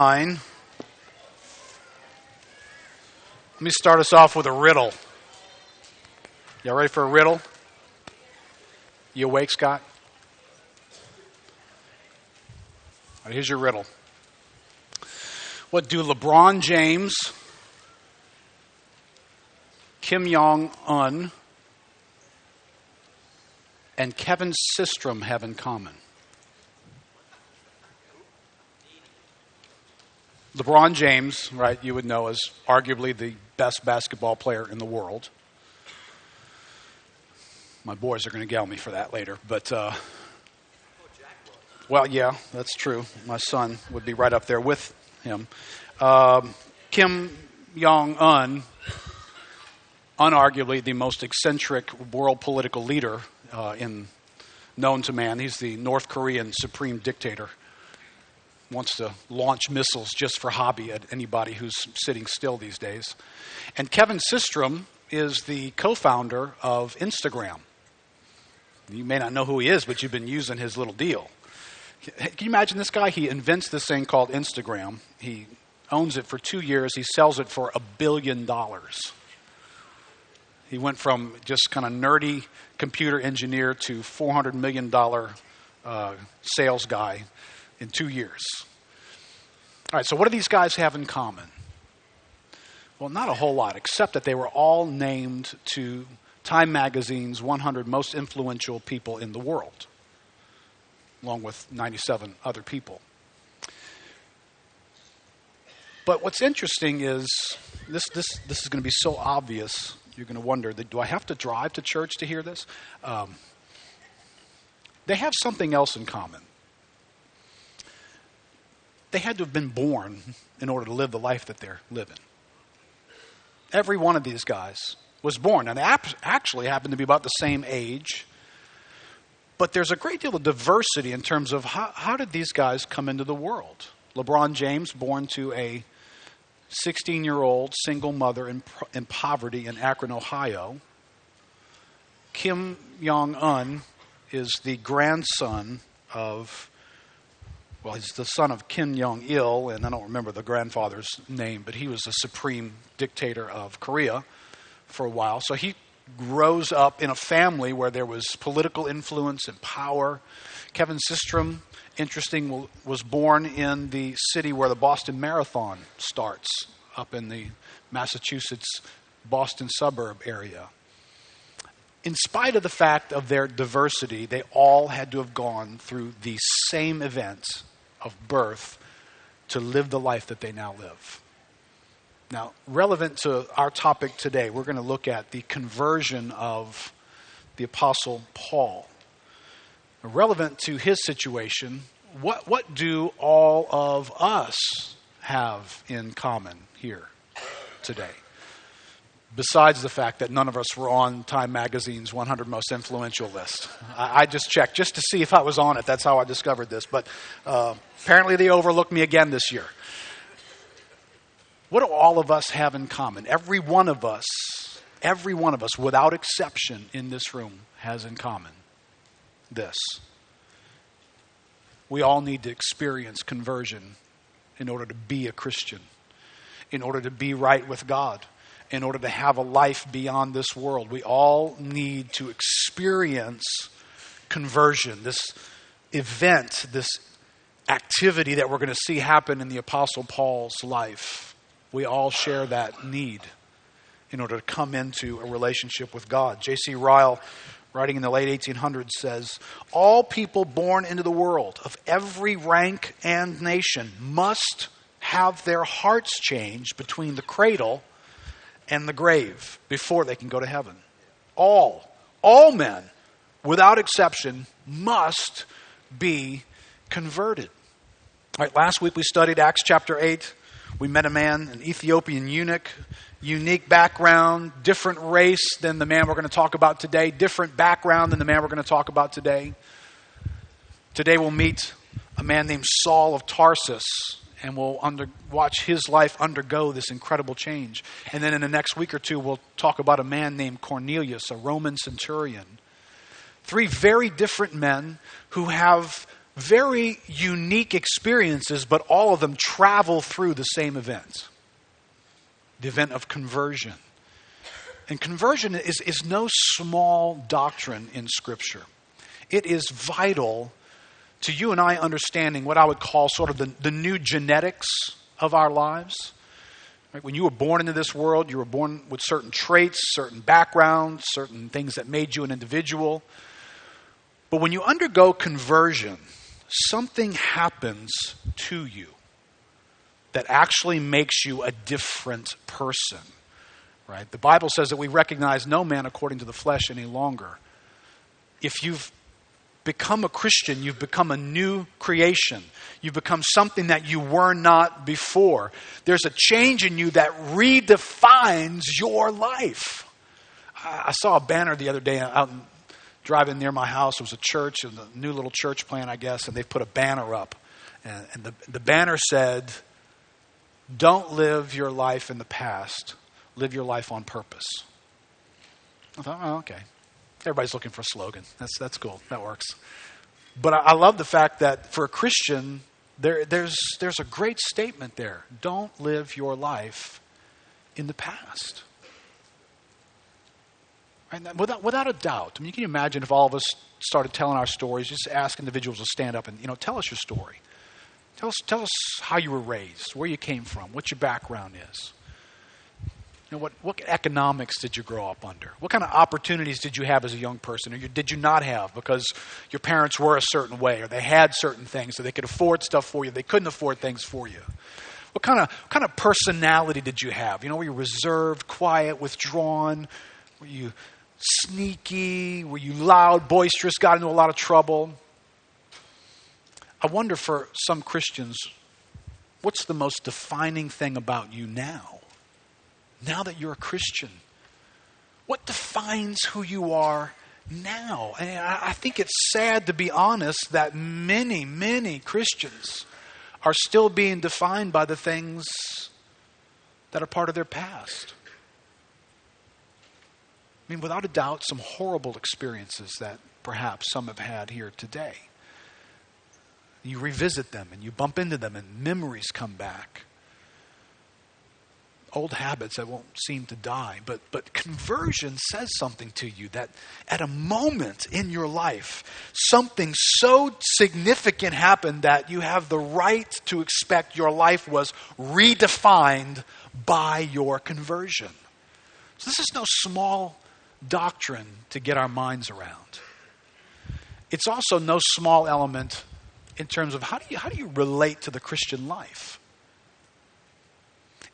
Let me start us off with a riddle. Y'all ready for a riddle? You awake, Scott? All right, here's your riddle. What do LeBron James, Kim Jong un, and Kevin Systrom have in common? LeBron James, right, you would know as arguably the best basketball player in the world. My boys are going to yell me for that later, but uh, well, yeah, that's true. My son would be right up there with him. Um, Kim Jong Un, unarguably the most eccentric world political leader uh, in known to man. He's the North Korean supreme dictator wants to launch missiles just for hobby at anybody who's sitting still these days. And Kevin Systrom is the co founder of Instagram. You may not know who he is, but you've been using his little deal. Can you imagine this guy? He invents this thing called Instagram. He owns it for two years. He sells it for a billion dollars. He went from just kind of nerdy computer engineer to $400 million uh, sales guy in two years. All right, so what do these guys have in common? Well, not a whole lot, except that they were all named to Time Magazine's 100 most influential people in the world, along with 97 other people. But what's interesting is this, this, this is going to be so obvious, you're going to wonder do I have to drive to church to hear this? Um, they have something else in common they had to have been born in order to live the life that they're living. Every one of these guys was born, and they actually happened to be about the same age. But there's a great deal of diversity in terms of how, how did these guys come into the world? LeBron James, born to a 16 year old single mother in, in poverty in Akron, Ohio. Kim Jong un is the grandson of well, he's the son of Kim Jong il, and I don't remember the grandfather's name, but he was the supreme dictator of Korea for a while. So he grows up in a family where there was political influence and power. Kevin Systrom, interesting, was born in the city where the Boston Marathon starts, up in the Massachusetts Boston suburb area. In spite of the fact of their diversity, they all had to have gone through the same events of birth to live the life that they now live. Now, relevant to our topic today, we're going to look at the conversion of the Apostle Paul. Relevant to his situation, what, what do all of us have in common here today? Besides the fact that none of us were on Time Magazine's 100 most influential list. I, I just checked just to see if I was on it. That's how I discovered this. But uh, apparently they overlooked me again this year. What do all of us have in common? Every one of us, every one of us, without exception in this room, has in common this. We all need to experience conversion in order to be a Christian, in order to be right with God in order to have a life beyond this world. We all need to experience conversion, this event, this activity that we're going to see happen in the Apostle Paul's life. We all share that need in order to come into a relationship with God. J.C. Ryle, writing in the late 1800s, says All people born into the world of every rank and nation must have their hearts changed between the cradle and the grave before they can go to heaven. All, all men, without exception, must be converted. All right, last week we studied Acts chapter 8. We met a man, an Ethiopian eunuch, unique background, different race than the man we're going to talk about today, different background than the man we're going to talk about today. Today we'll meet a man named Saul of Tarsus, and we'll under, watch his life undergo this incredible change. And then in the next week or two, we'll talk about a man named Cornelius, a Roman centurion. Three very different men who have very unique experiences, but all of them travel through the same event the event of conversion. And conversion is, is no small doctrine in Scripture. It is vital to you and I understanding what I would call sort of the, the new genetics of our lives. Right? When you were born into this world, you were born with certain traits, certain backgrounds, certain things that made you an individual. But when you undergo conversion, something happens to you that actually makes you a different person. Right? The Bible says that we recognize no man according to the flesh any longer. If you've become a Christian, you've become a new creation. You've become something that you were not before. There's a change in you that redefines your life. I saw a banner the other day out driving near my house. It was a church, a new little church plan, I guess, and they put a banner up. And, the, the banner said, Don't live your life in the past, live your life on purpose. I thought, oh, okay. Everybody's looking for a slogan. That's, that's cool. That works. But I, I love the fact that for a Christian, there, there's, there's a great statement there. Don't live your life in the past. Right? Without, without a doubt. I mean, you can imagine if all of us started telling our stories, just ask individuals to stand up and, you know, tell us your story. Tell us, tell us how you were raised, where you came from, what your background is. You know, what, what economics did you grow up under? What kind of opportunities did you have as a young person, or you, did you not have because your parents were a certain way, or they had certain things, so they could afford stuff for you, they couldn't afford things for you? What kind of what kind of personality did you have? You know, were you reserved, quiet, withdrawn? Were you sneaky? Were you loud, boisterous, got into a lot of trouble? I wonder for some Christians, what's the most defining thing about you now? Now that you're a Christian? What defines who you are now? And I think it's sad to be honest that many, many Christians are still being defined by the things that are part of their past. I mean, without a doubt, some horrible experiences that perhaps some have had here today. You revisit them and you bump into them, and memories come back old habits that won't seem to die. But, but conversion says something to you that at a moment in your life, something so significant happened that you have the right to expect your life was redefined by your conversion. So, this is no small doctrine to get our minds around. It's also no small element in terms of how do you, how do you relate to the Christian life?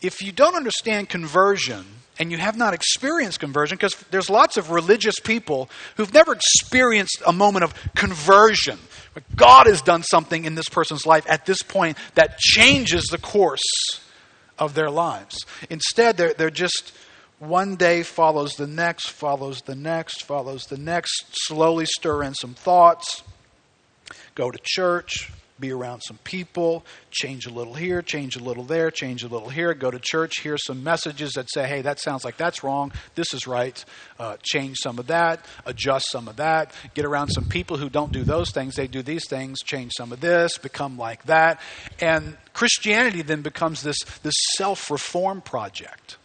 If you don't understand conversion and you have not experienced conversion, because there's lots of religious people who've never experienced a moment of conversion. God has done something in this person's life at this point that changes the course of their lives. Instead, they're, they're just one day follows the next, follows the next, follows the next, slowly stir in some thoughts, go to church, be around some people, change a little here, change a little there, change a little here, go to church, hear some messages that say, hey, that sounds like that's wrong, this is right, uh, change some of that, adjust some of that, get around some people who don't do those things, they do these things, change some of this, become like that. And Christianity then becomes this, this self reform project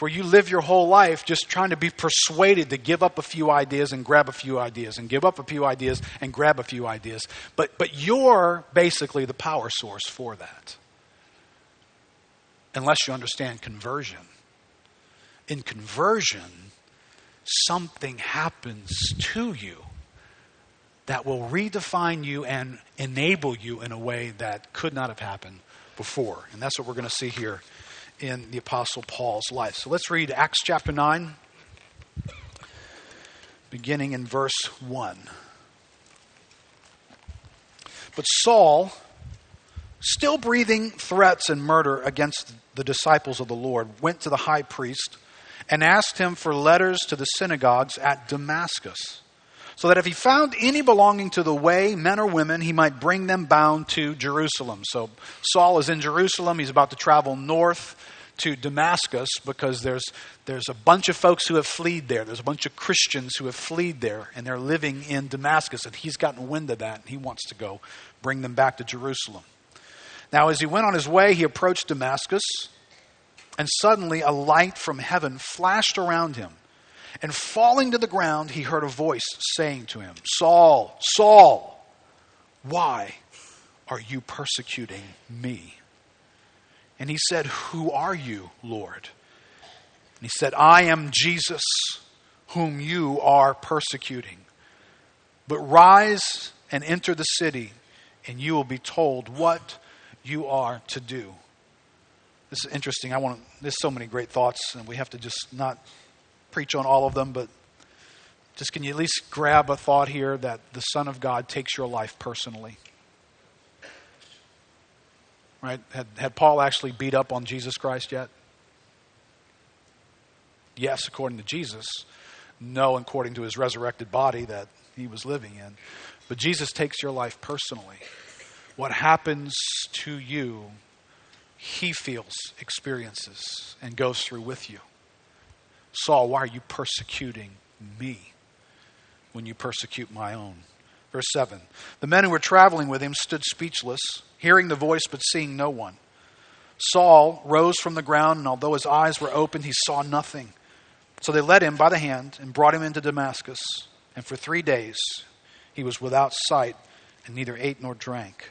where you live your whole life just trying to be persuaded to give up a few ideas and grab a few ideas and give up a few ideas and grab a few ideas. But, but you're basically the power source for that. Unless you understand conversion. In conversion, something happens to you that will redefine you and enable you in a way that could not have happened before. And that's what we're going to see here in the Apostle Paul's life. So let's read Acts chapter 9, beginning in verse 1. But Saul, still breathing threats and murder against the disciples of the Lord, went to the high priest and asked him for letters to the synagogues at Damascus so that if he found any belonging to the way, men or women, he might bring them bound to Jerusalem. So Saul is in Jerusalem. He's about to travel north to Damascus because there's, there's a bunch of folks who have fled there. There's a bunch of Christians who have fled there, and they're living in Damascus. And he's gotten wind of that, and he wants to go bring them back to Jerusalem. Now, as he went on his way, he approached Damascus, and suddenly a light from heaven flashed around him. And falling to the ground, he heard a voice saying to him, Saul, Saul, why are you persecuting me? And he said, Who are you, Lord? And he said, I am Jesus, whom you are persecuting. But rise and enter the city, and you will be told what you are to do. This is interesting. I want to, there's so many great thoughts, and we have to just not preach on all of them, but just can you at least grab a thought here that the Son of God takes your life personally? Right? Had, had Paul actually beat up on Jesus Christ yet? Yes, according to Jesus. No, according to his resurrected body that he was living in. But Jesus takes your life personally. What happens to you, he feels, experiences, and goes through with you. Saul, why are you persecuting me when you persecute my own? Verse 7 The men who were traveling with him stood speechless, hearing the voice but seeing no one. Saul rose from the ground, and although his eyes were open, he saw nothing. So they led him by the hand and brought him into Damascus. And for three days he was without sight and neither ate nor drank.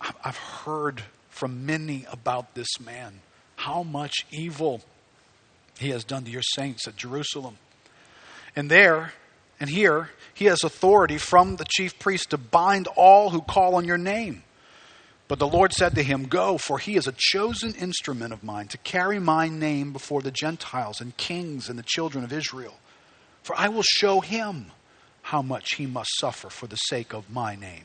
I've heard from many about this man, how much evil he has done to your saints at Jerusalem. And there, and here, he has authority from the chief priest to bind all who call on your name. But the Lord said to him, Go, for he is a chosen instrument of mine to carry my name before the Gentiles and kings and the children of Israel. For I will show him how much he must suffer for the sake of my name.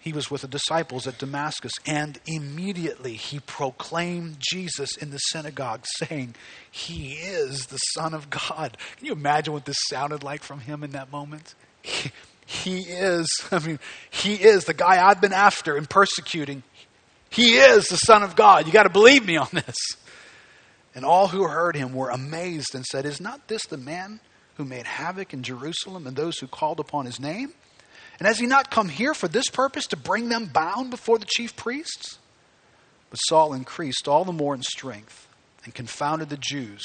he was with the disciples at Damascus, and immediately he proclaimed Jesus in the synagogue, saying, He is the Son of God. Can you imagine what this sounded like from him in that moment? He is, I mean, He is the guy I've been after and persecuting. He is the Son of God. You got to believe me on this. And all who heard him were amazed and said, Is not this the man who made havoc in Jerusalem and those who called upon his name? And has he not come here for this purpose, to bring them bound before the chief priests? But Saul increased all the more in strength and confounded the Jews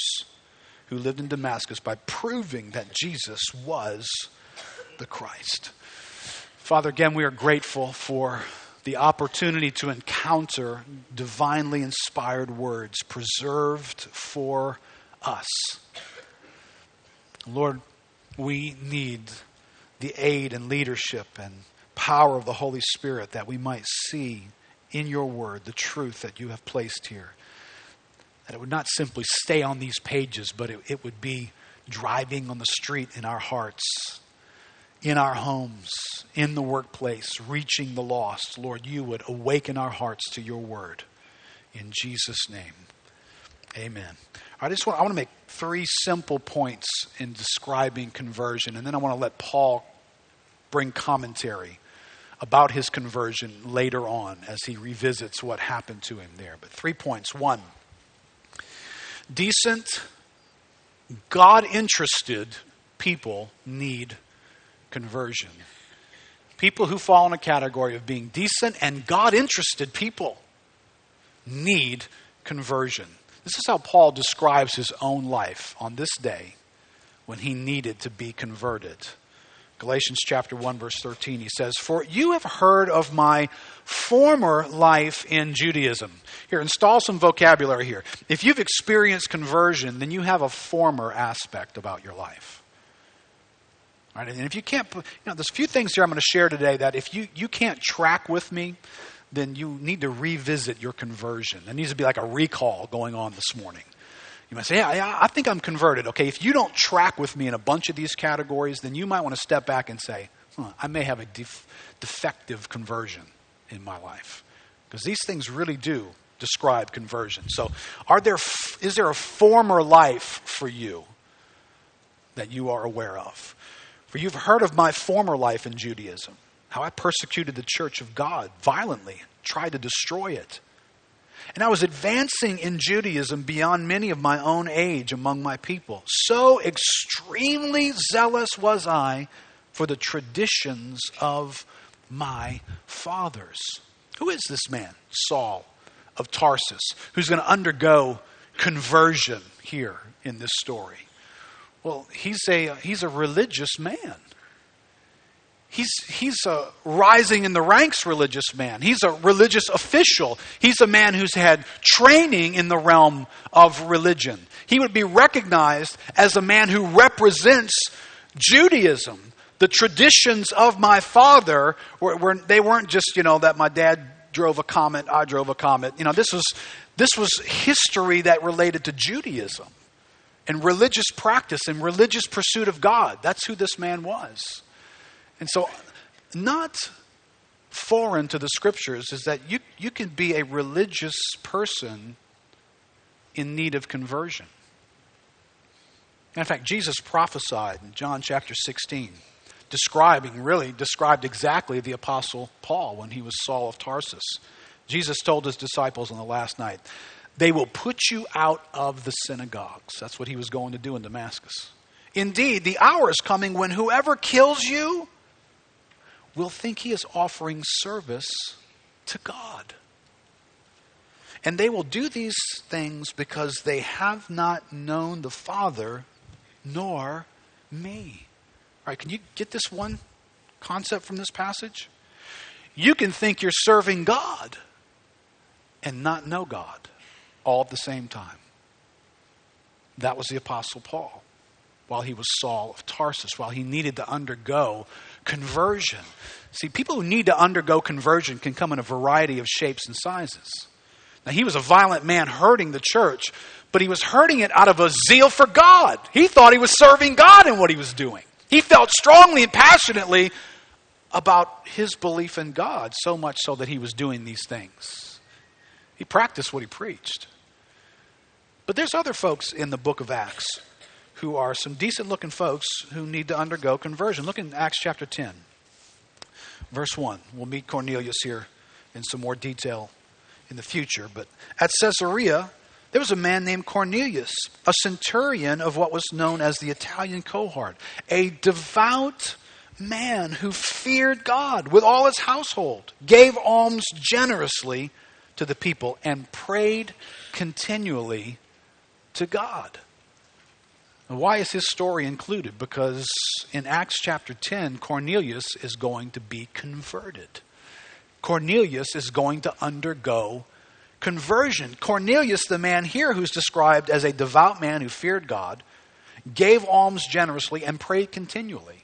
who lived in Damascus by proving that Jesus was the Christ. Father, again, we are grateful for the opportunity to encounter divinely inspired words preserved for us. Lord, we need the aid and leadership and power of the Holy Spirit that we might see in your word the truth that you have placed here. That it would not simply stay on these pages, but it, it would be driving on the street in our hearts in our homes, in the workplace, reaching the lost. Lord, you would awaken our hearts to your word. In Jesus' name, amen. I just want, I want to make three simple points in describing conversion, and then I want to let Paul bring commentary about his conversion later on as he revisits what happened to him there. But three points. One, decent, God interested people need conversion. People who fall in a category of being decent and God interested people need conversion. This is how Paul describes his own life on this day when he needed to be converted. Galatians chapter 1 verse 13 he says, "For you have heard of my former life in Judaism." Here, install some vocabulary here. If you've experienced conversion, then you have a former aspect about your life. Right? And if you can't, you know, there's a few things here I'm going to share today that if you, you can't track with me, then you need to revisit your conversion. There needs to be like a recall going on this morning. You might say, yeah, yeah, I think I'm converted. Okay, if you don't track with me in a bunch of these categories, then you might want to step back and say, huh, I may have a def- defective conversion in my life. Because these things really do describe conversion. So, are there, is there a former life for you that you are aware of? For you've heard of my former life in Judaism, how I persecuted the church of God violently, tried to destroy it. And I was advancing in Judaism beyond many of my own age among my people. So extremely zealous was I for the traditions of my fathers. Who is this man, Saul of Tarsus, who's going to undergo conversion here in this story? Well, he's a, he's a religious man. He's, he's a rising in the ranks religious man. He's a religious official. He's a man who's had training in the realm of religion. He would be recognized as a man who represents Judaism. The traditions of my father were, were they weren't just, you know, that my dad drove a comet, I drove a comet. You know, this was, this was history that related to Judaism and religious practice and religious pursuit of God. That's who this man was. And so, not foreign to the scriptures is that you, you can be a religious person in need of conversion. And in fact, Jesus prophesied in John chapter 16, describing, really described exactly the Apostle Paul when he was Saul of Tarsus. Jesus told his disciples on the last night, They will put you out of the synagogues. That's what he was going to do in Damascus. Indeed, the hour is coming when whoever kills you will think he is offering service to God. And they will do these things because they have not known the Father nor me. All right, can you get this one concept from this passage? You can think you're serving God and not know God all at the same time. That was the Apostle Paul while he was Saul of Tarsus, while he needed to undergo conversion. See, people who need to undergo conversion can come in a variety of shapes and sizes. Now, he was a violent man hurting the church, but he was hurting it out of a zeal for God. He thought he was serving God in what he was doing. He felt strongly and passionately about his belief in God, so much so that he was doing these things. He practiced what he preached. But there's other folks in the book of Acts who are some decent looking folks who need to undergo conversion. Look in Acts chapter 10, verse 1. We'll meet Cornelius here in some more detail in the future. But at Caesarea, there was a man named Cornelius, a centurion of what was known as the Italian cohort, a devout man who feared God with all his household, gave alms generously to the people, and prayed continually to God. And why is his story included? Because in Acts chapter 10, Cornelius is going to be converted. Cornelius is going to undergo conversion. Cornelius, the man here who's described as a devout man who feared God, gave alms generously and prayed continually.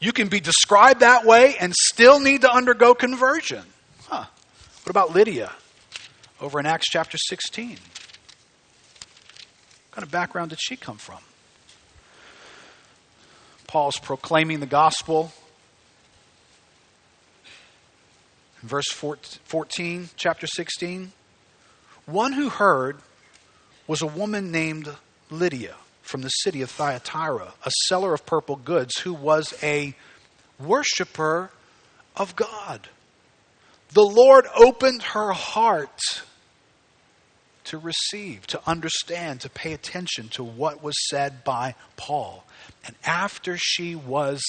You can be described that way and still need to undergo conversion. Huh. What about Lydia over in Acts chapter 16? Kind of background did she come from? Paul's proclaiming the gospel. verse 14, chapter 16. One who heard was a woman named Lydia from the city of Thyatira, a seller of purple goods, who was a worshiper of God. The Lord opened her heart to receive, to understand, to pay attention to what was said by Paul. And after she was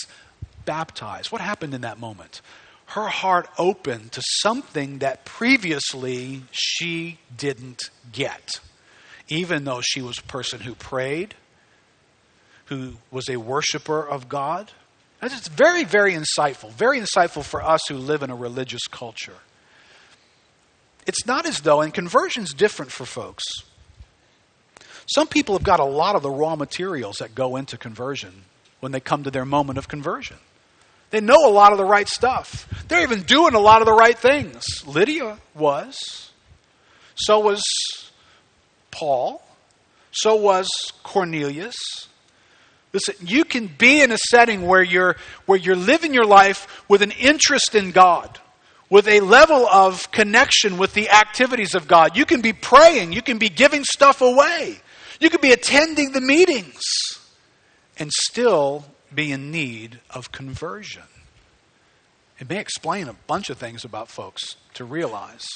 baptized, what happened in that moment? Her heart opened to something that previously she didn't get. even though she was a person who prayed, who was a worshiper of God. That's very, very insightful. Very insightful for us who live in a religious culture. It's not as though, and conversion's different for folks. Some people have got a lot of the raw materials that go into conversion when they come to their moment of conversion. They know a lot of the right stuff. They're even doing a lot of the right things. Lydia was. So was Paul. So was Cornelius. Listen, you can be in a setting where you're, where you're living your life with an interest in God, with a level of connection with the activities of God. You can be praying, you can be giving stuff away, you can be attending the meetings, and still be in need of conversion. It may explain a bunch of things about folks to realize.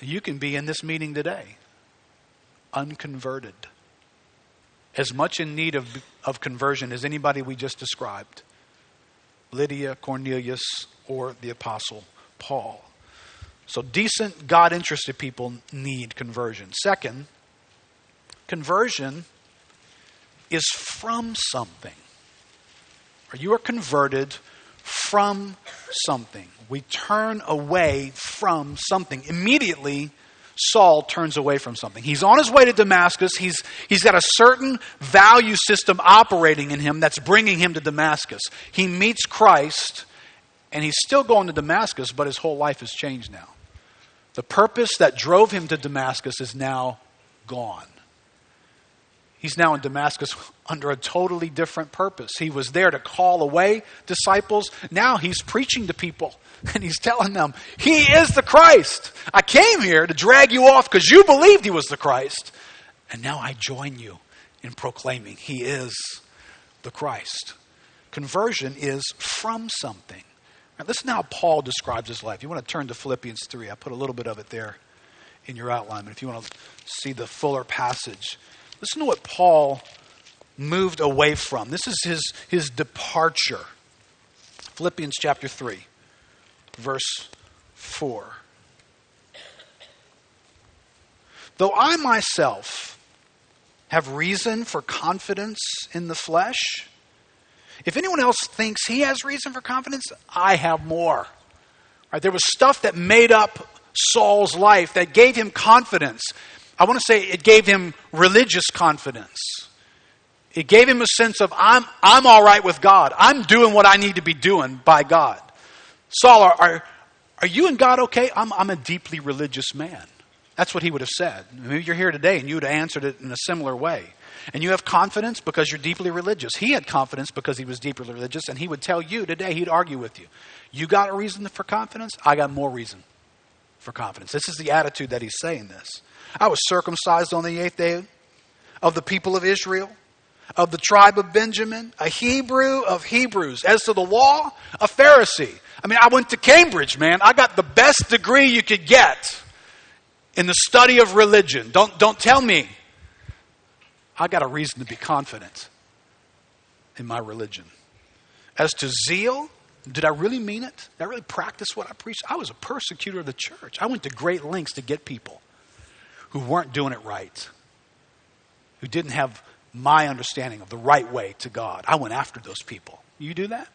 You can be in this meeting today unconverted as much in need of, of conversion as anybody we just described Lydia, Cornelius, or the Apostle Paul. So, decent, God interested people need conversion. Second, conversion is from something. Or you are converted from something. We turn away from something. Immediately, Saul turns away from something. He's on his way to Damascus. He's, he's got a certain value system operating in him that's bringing him to Damascus. He meets Christ, and he's still going to Damascus, but his whole life has changed now. The purpose that drove him to Damascus is now gone. He's now in Damascus under a totally different purpose. He was there to call away disciples. Now he's preaching to people and he's telling them, He is the Christ. I came here to drag you off because you believed He was the Christ. And now I join you in proclaiming He is the Christ. Conversion is from something. Now, listen how Paul describes his life. You want to turn to Philippians 3. I put a little bit of it there in your outline. But if you want to see the fuller passage, listen to what Paul moved away from. This is his, his departure. Philippians chapter 3 verse 4. Though I myself have reason for confidence in the flesh, if anyone else thinks he has reason for confidence, I have more. Right, there was stuff that made up Saul's life that gave him confidence. I want to say it gave him religious confidence. It gave him a sense of, I'm, I'm all right with God. I'm doing what I need to be doing by God. Saul, are, are, are you and God okay? I'm, I'm a deeply religious man. That's what he would have said. Maybe you're here today and you would have answered it in a similar way. And you have confidence because you're deeply religious. He had confidence because he was deeply religious, and he would tell you today, he'd argue with you. You got a reason for confidence? I got more reason for confidence. This is the attitude that he's saying this. I was circumcised on the eighth day of the people of Israel of the tribe of Benjamin, a Hebrew of Hebrews. As to the law, a Pharisee. I mean, I went to Cambridge, man. I got the best degree you could get in the study of religion. Don't, don't tell me. I got a reason to be confident in my religion. As to zeal, did I really mean it? Did I really practice what I preached? I was a persecutor of the church. I went to great lengths to get people who weren't doing it right, who didn't have my understanding of the right way to God. I went after those people. You do that?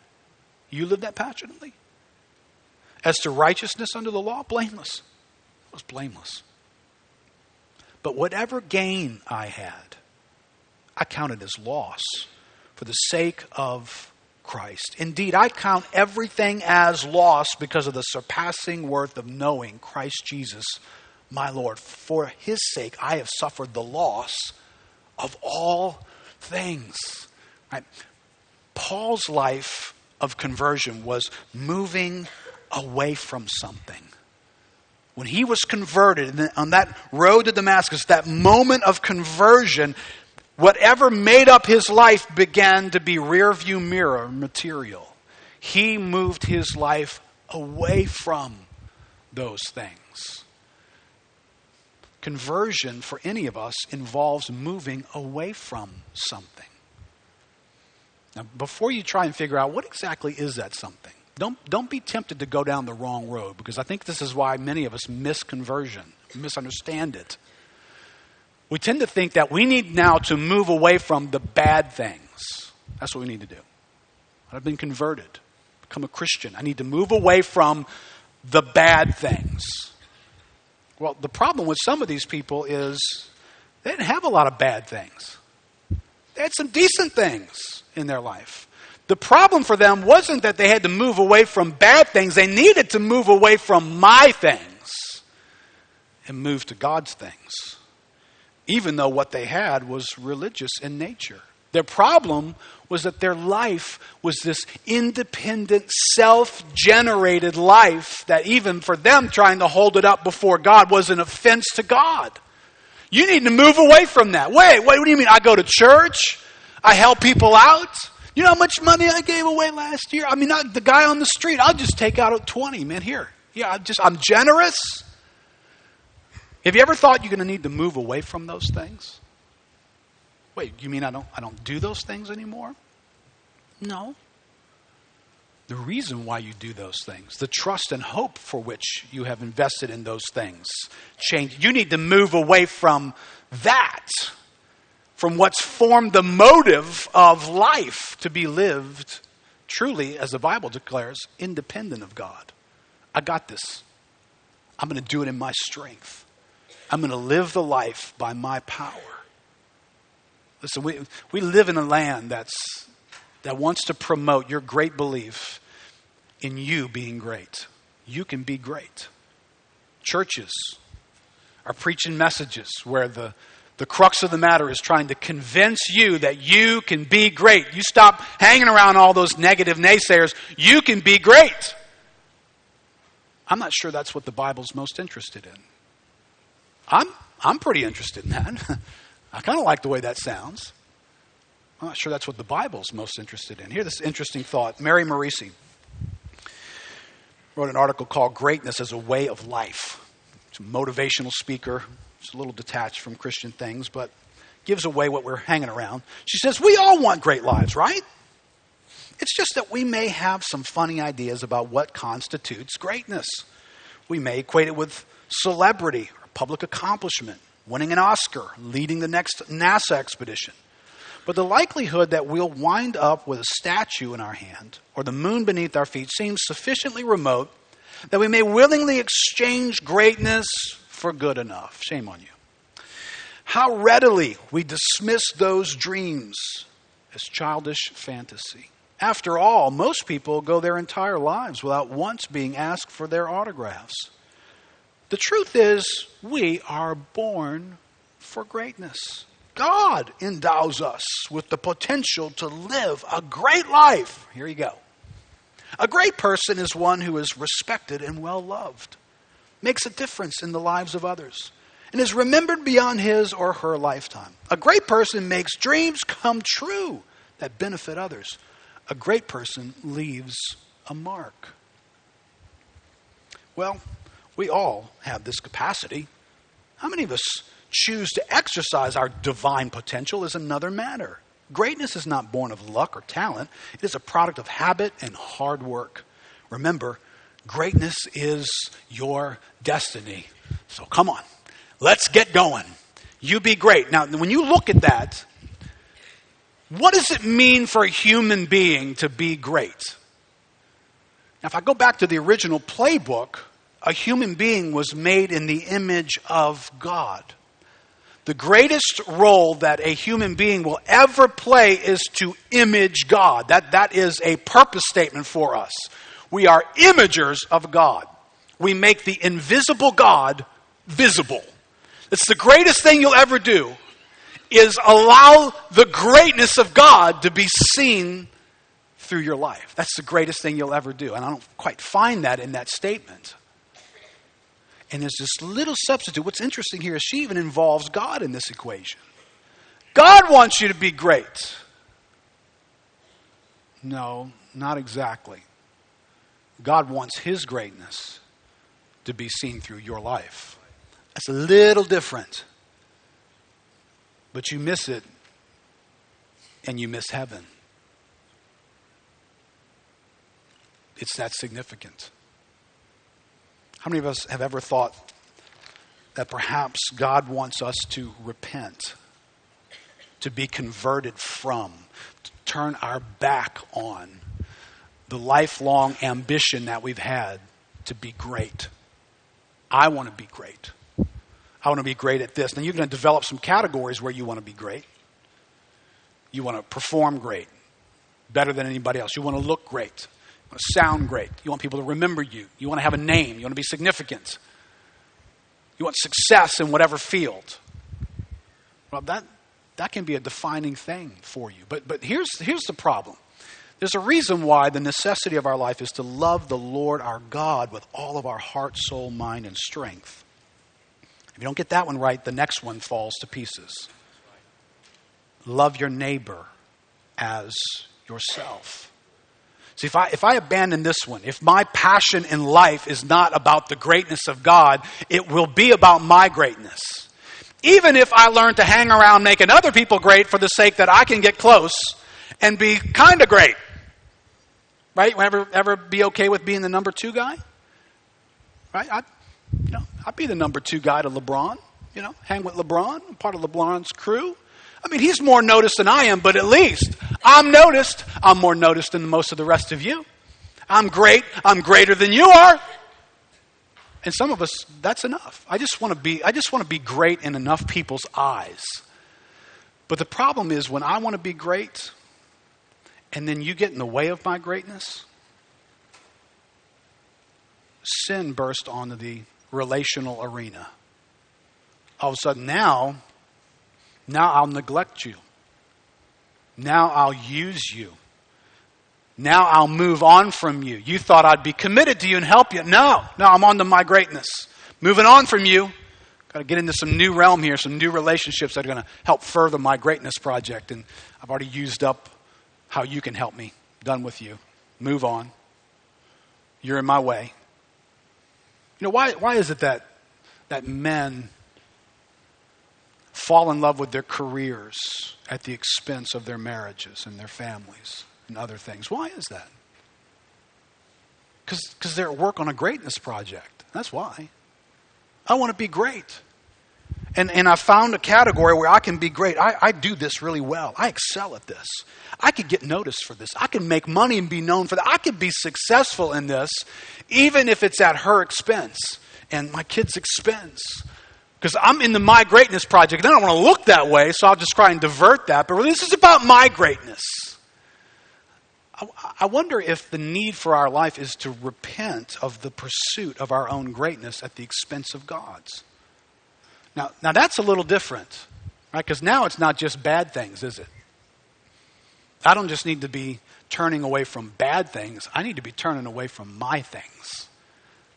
You live that passionately? As to righteousness under the law, blameless. I was blameless. But whatever gain I had, I count it as loss for the sake of Christ. Indeed, I count everything as loss because of the surpassing worth of knowing Christ Jesus, my Lord. For his sake, I have suffered the loss of all things. Right? Paul's life of conversion was moving away from something. When he was converted on that road to Damascus, that moment of conversion, whatever made up his life began to be rearview mirror material. He moved his life away from those things. Conversion for any of us involves moving away from something. Now, before you try and figure out what exactly is that something, don't, don't be tempted to go down the wrong road because I think this is why many of us miss conversion, misunderstand it. We tend to think that we need now to move away from the bad things. That's what we need to do. I've been converted, become a Christian. I need to move away from the bad things. Well, the problem with some of these people is they didn't have a lot of bad things. They had some decent things in their life. The problem for them wasn't that they had to move away from bad things, they needed to move away from my things and move to God's things, even though what they had was religious in nature. Their problem was that their life was this independent, self generated life that, even for them, trying to hold it up before God was an offense to God. You need to move away from that. Wait, wait, what do you mean? I go to church, I help people out. You know how much money I gave away last year? I mean, not the guy on the street, I'll just take out 20, man, here. Yeah, I'm just, I'm generous. Have you ever thought you're going to need to move away from those things? Wait, you mean I don't, I don't do those things anymore? No. The reason why you do those things, the trust and hope for which you have invested in those things, change. You need to move away from that from what's formed the motive of life to be lived truly, as the Bible declares, independent of God. I got this. I'm going to do it in my strength. I'm going to live the life by my power. Listen, we, we live in a land that's, that wants to promote your great belief in you being great. You can be great. Churches are preaching messages where the the crux of the matter is trying to convince you that you can be great. You stop hanging around all those negative naysayers. You can be great. I'm not sure that's what the Bible's most interested in. I'm, I'm pretty interested in that. I kind of like the way that sounds. I'm not sure that's what the Bible's most interested in. Here's this interesting thought. Mary Morrissey wrote an article called Greatness as a Way of Life. It's a motivational speaker, it's a little detached from Christian things, but gives away what we're hanging around. She says, We all want great lives, right? It's just that we may have some funny ideas about what constitutes greatness. We may equate it with celebrity public accomplishment, winning an Oscar, leading the next NASA expedition. But the likelihood that we'll wind up with a statue in our hand or the moon beneath our feet seems sufficiently remote that we may willingly exchange greatness for good enough. Shame on you. How readily we dismiss those dreams as childish fantasy. After all, most people go their entire lives without once being asked for their autographs. The truth is, we are born for greatness. God endows us with the potential to live a great life. Here you go. A great person is one who is respected and well loved makes a difference in the lives of others and is remembered beyond his or her lifetime. A great person makes dreams come true that benefit others. A great person leaves a mark. Well, we all have this capacity. How many of us choose to exercise our divine potential is another matter. Greatness is not born of luck or talent, it is a product of habit and hard work. Remember, Greatness is your destiny. So come on, let's get going. You be great. Now, when you look at that, what does it mean for a human being to be great? Now, if I go back to the original playbook, a human being was made in the image of God. The greatest role that a human being will ever play is to image God. That, that is a purpose statement for us. We are imagers of God. We make the invisible God visible. It's the greatest thing you'll ever do is allow the greatness of God to be seen through your life. That's the greatest thing you'll ever do. And I don't quite find that in that statement. And there's this little substitute. What's interesting here is she even involves God in this equation. God wants you to be great. No, not exactly. God wants His greatness to be seen through your life. That's a little different. But you miss it and you miss heaven. It's that significant. How many of us have ever thought that perhaps God wants us to repent, to be converted from, to turn our back on the lifelong ambition that we've had to be great. I want to be great. I want to be great at this. Now, you're going to develop some categories where you want to be great. You want to perform great, better than anybody else. You want to look great. Want to sound great. You want people to remember you. You want to have a name. You want to be significant. You want success in whatever field. Well, that, that can be a defining thing for you. But, but here's, here's the problem there's a reason why the necessity of our life is to love the Lord our God with all of our heart, soul, mind, and strength. If you don't get that one right, the next one falls to pieces. Love your neighbor as yourself. See, if I, if I abandon this one, if my passion in life is not about the greatness of God, it will be about my greatness. Even if I learn to hang around making other people great for the sake that I can get close and be kind of great. Right? Ever, ever be okay with being the number two guy? Right? I, you know, I'd be the number two guy to LeBron. You know, hang with LeBron, part of LeBron's crew. I mean, he's more noticed than I am, but at least I'm noticed. I'm more noticed than most of the rest of you. I'm great. I'm greater than you are. And some of us, that's enough. I just want to be, I just want to be great in enough people's eyes. But the problem is when I want to be great, and then you get in the way of my greatness, sin burst onto the relational arena. All of a sudden, now, now I'll neglect you. Now I'll use you. Now I'll move on from you. You thought I'd be committed to you and help you. No, no, I'm on to my greatness. Moving on from you. Got to get into some new realm here, some new relationships that are going to help further my greatness project. And I've already used up how you can help me. Done with you. Move on. You're in my way. You know, why, why is it that, that men fall in love with their careers at the expense of their marriages and their families and other things? Why is that? Because they're at work on a greatness project. That's why. I want to be great. And, and I found a category where I can be great. I, I do this really well. I excel at this. I could get noticed for this. I can make money and be known for that. I could be successful in this, even if it's at her expense and my kid's expense. Because I'm in the My Greatness Project. And I don't want to look that way, so I'll just try and divert that. But really, this is about my greatness. I, I wonder if the need for our life is to repent of the pursuit of our own greatness at the expense of God's. Now, now that's a little different, right? Because now it's not just bad things, is it? I don't just need to be turning away from bad things, I need to be turning away from my things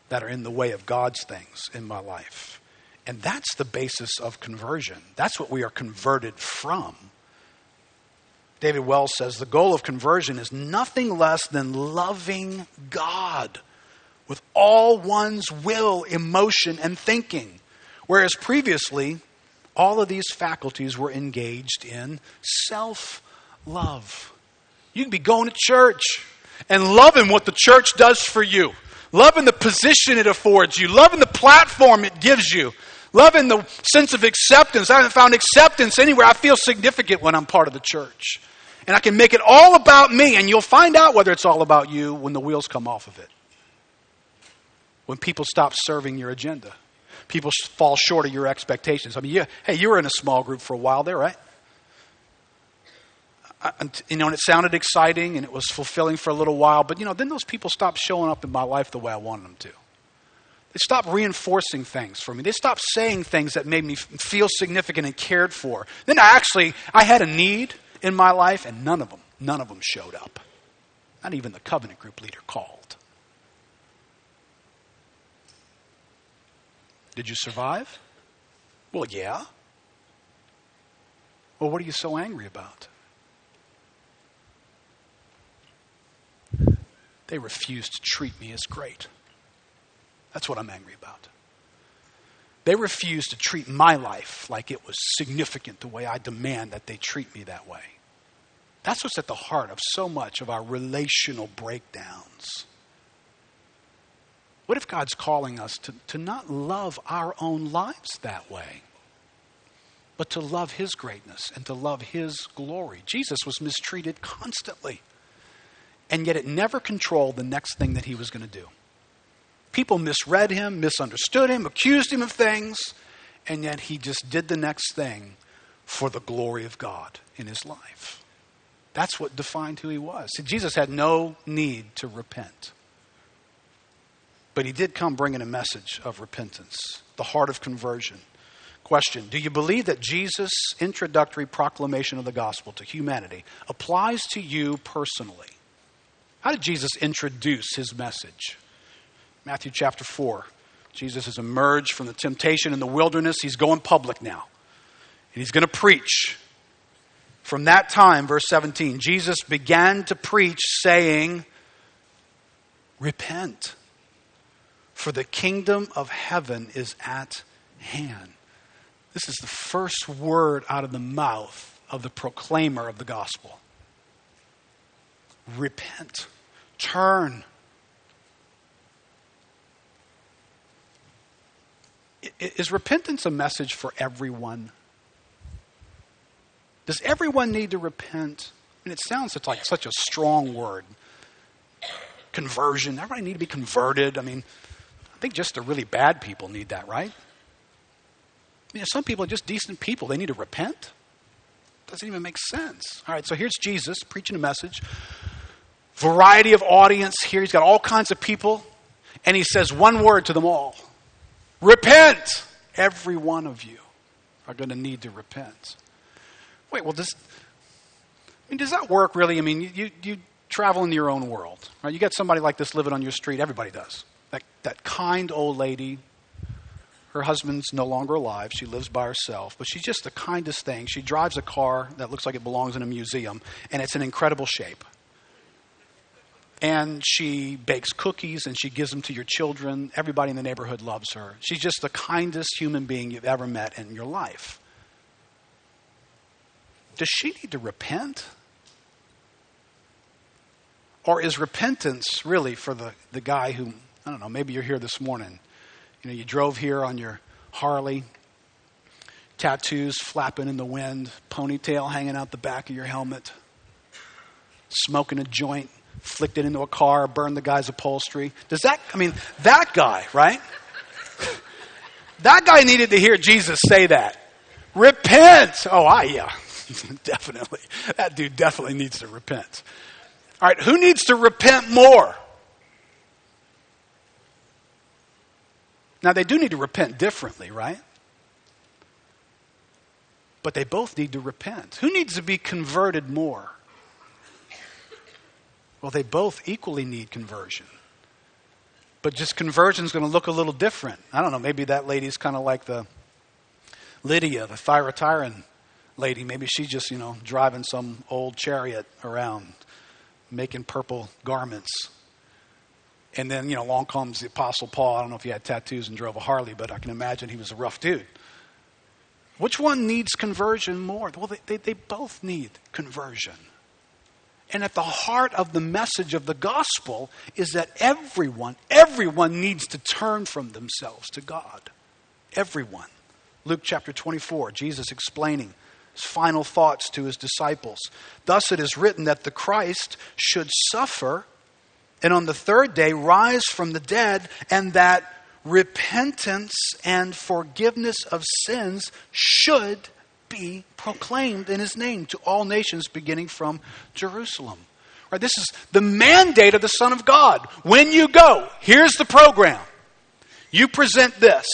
that are in the way of God's things in my life. And that's the basis of conversion. That's what we are converted from. David Wells says the goal of conversion is nothing less than loving God with all one's will, emotion, and thinking. Whereas previously, all of these faculties were engaged in self love. You can be going to church and loving what the church does for you, loving the position it affords you, loving the platform it gives you, loving the sense of acceptance. I haven't found acceptance anywhere. I feel significant when I'm part of the church. And I can make it all about me, and you'll find out whether it's all about you when the wheels come off of it. When people stop serving your agenda people fall short of your expectations. I mean, yeah, hey, you were in a small group for a while there, right? you know, and it sounded exciting and it was fulfilling for a little while, but you know, then those people stopped showing up in my life the way I wanted them to. They stopped reinforcing things for me. They stopped saying things that made me feel significant and cared for. Then I actually I had a need in my life and none of them, none of them showed up. Not even the covenant group leader called. Did you survive? Well, yeah. Well, what are you so angry about? They refused to treat me as great. That's what I'm angry about. They refused to treat my life like it was significant the way I demand that they treat me that way. That's what's at the heart of so much of our relational breakdowns. What if God's calling us to, to not love our own lives that way, but to love His greatness and to love His glory? Jesus was mistreated constantly, and yet it never controlled the next thing that He was going to do. People misread Him, misunderstood Him, accused Him of things, and yet He just did the next thing for the glory of God in His life. That's what defined who He was. See, Jesus had no need to repent. But he did come bringing a message of repentance, the heart of conversion. Question Do you believe that Jesus' introductory proclamation of the gospel to humanity applies to you personally? How did Jesus introduce his message? Matthew chapter 4. Jesus has emerged from the temptation in the wilderness. He's going public now. And he's going to preach. From that time, verse 17, Jesus began to preach, saying, Repent for the kingdom of heaven is at hand. This is the first word out of the mouth of the proclaimer of the gospel. Repent, turn. Is repentance a message for everyone? Does everyone need to repent? I mean, it sounds it's like such a strong word. Conversion. Everybody need to be converted. I mean, I think just the really bad people need that, right? You know, some people are just decent people. They need to repent. Doesn't even make sense. All right, so here's Jesus preaching a message. Variety of audience here. He's got all kinds of people. And he says one word to them all Repent! Every one of you are going to need to repent. Wait, well, does, I mean, does that work really? I mean, you, you, travel in your own world, right? You got somebody like this living on your street. Everybody does that, that kind old lady. Her husband's no longer alive. She lives by herself, but she's just the kindest thing. She drives a car that looks like it belongs in a museum, and it's in incredible shape. And she bakes cookies and she gives them to your children. Everybody in the neighborhood loves her. She's just the kindest human being you've ever met in your life. Does she need to repent? Or is repentance really for the, the guy who I don't know, maybe you're here this morning. You know, you drove here on your Harley, tattoos flapping in the wind, ponytail hanging out the back of your helmet, smoking a joint, flicked it into a car, burned the guy's upholstery. Does that, I mean, that guy, right? that guy needed to hear Jesus say that. Repent! Oh, I, yeah, definitely. That dude definitely needs to repent. All right, who needs to repent more? Now, they do need to repent differently, right? But they both need to repent. Who needs to be converted more? Well, they both equally need conversion. But just conversion is going to look a little different. I don't know, maybe that lady's kind of like the Lydia, the Thyatira lady. Maybe she's just, you know, driving some old chariot around, making purple garments. And then, you know, along comes the Apostle Paul. I don't know if he had tattoos and drove a Harley, but I can imagine he was a rough dude. Which one needs conversion more? Well, they, they, they both need conversion. And at the heart of the message of the gospel is that everyone, everyone needs to turn from themselves to God. Everyone. Luke chapter 24, Jesus explaining his final thoughts to his disciples. Thus it is written that the Christ should suffer and on the third day rise from the dead, and that repentance and forgiveness of sins should be proclaimed in his name to all nations beginning from Jerusalem. Right, this is the mandate of the Son of God. When you go, here's the program. You present this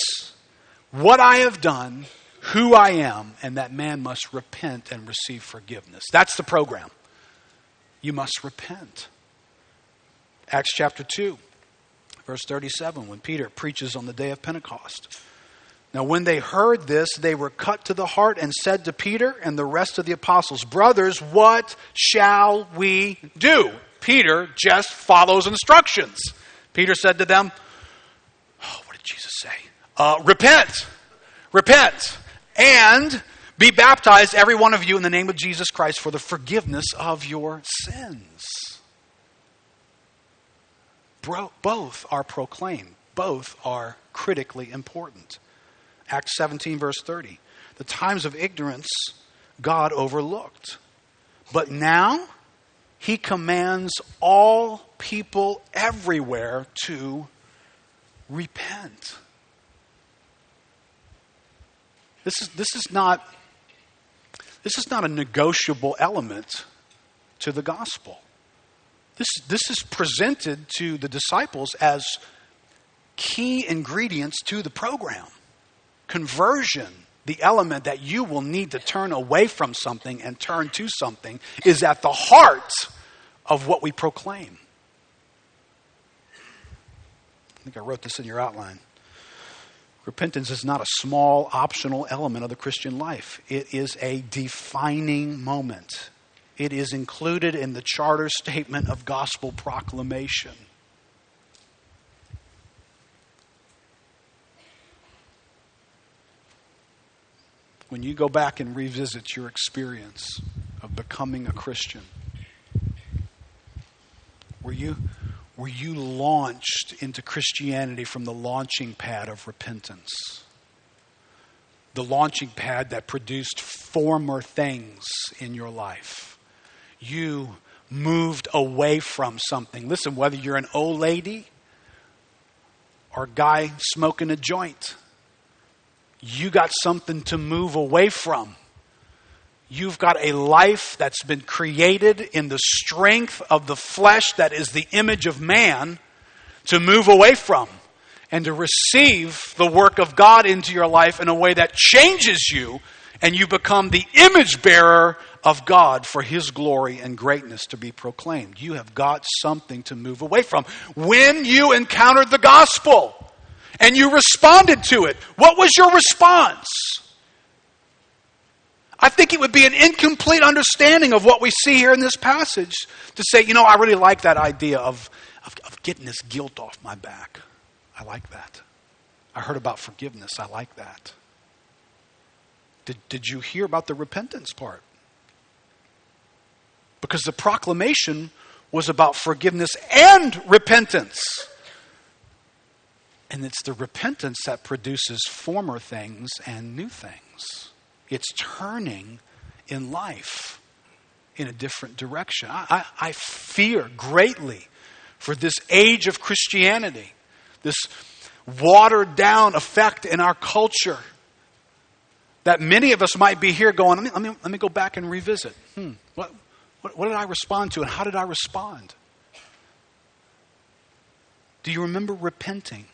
what I have done, who I am, and that man must repent and receive forgiveness. That's the program. You must repent. Acts chapter 2, verse 37, when Peter preaches on the day of Pentecost. Now, when they heard this, they were cut to the heart and said to Peter and the rest of the apostles, Brothers, what shall we do? Peter just follows instructions. Peter said to them, oh, What did Jesus say? Uh, repent, repent, and be baptized, every one of you, in the name of Jesus Christ for the forgiveness of your sins bro- both are proclaimed. Both are critically important. Acts 17, verse 30. The times of ignorance God overlooked. But now he commands all people everywhere to repent. This is, this is not this is not a negotiable element to the gospel. This, this is presented to the disciples as key ingredients to the program. Conversion, the element that you will need to turn away from something and turn to something, is at the heart of what we proclaim. I think I wrote this in your outline. Repentance is not a small optional element of the Christian life. It is a defining moment. It is included in the charter statement of gospel proclamation. When you go back and revisit your experience of becoming a Christian, were you were you launched into Christianity from the launching pad of repentance? The launching pad that produced former things in your life. You moved away from something. Listen, whether you're an old lady or a guy smoking a joint, you got something to move away from. You've got a life that's been created in the strength of the flesh that is the image of man to move away from and to receive the work of God into your life in a way that changes you and you become the image bearer of God for His glory and greatness to be proclaimed. You have got something to move away from. When you encountered the gospel and you responded to it, what was your response? I think it would be an incomplete understanding of what we see here in this passage to say, you know, I really like that idea of, of, of getting this guilt off my back. I like that. I heard about forgiveness. I like that. Did, did you hear about the repentance part? Because the proclamation was about forgiveness and repentance. And it's the repentance that produces former things and new things. It's turning in life in a different direction. I, I, I fear greatly for this age of Christianity, this watered down effect in our culture that many of us might be here going, let me, let me, let me go back and revisit. Hmm, what, what, what did I respond to and how did I respond? Do you remember repenting?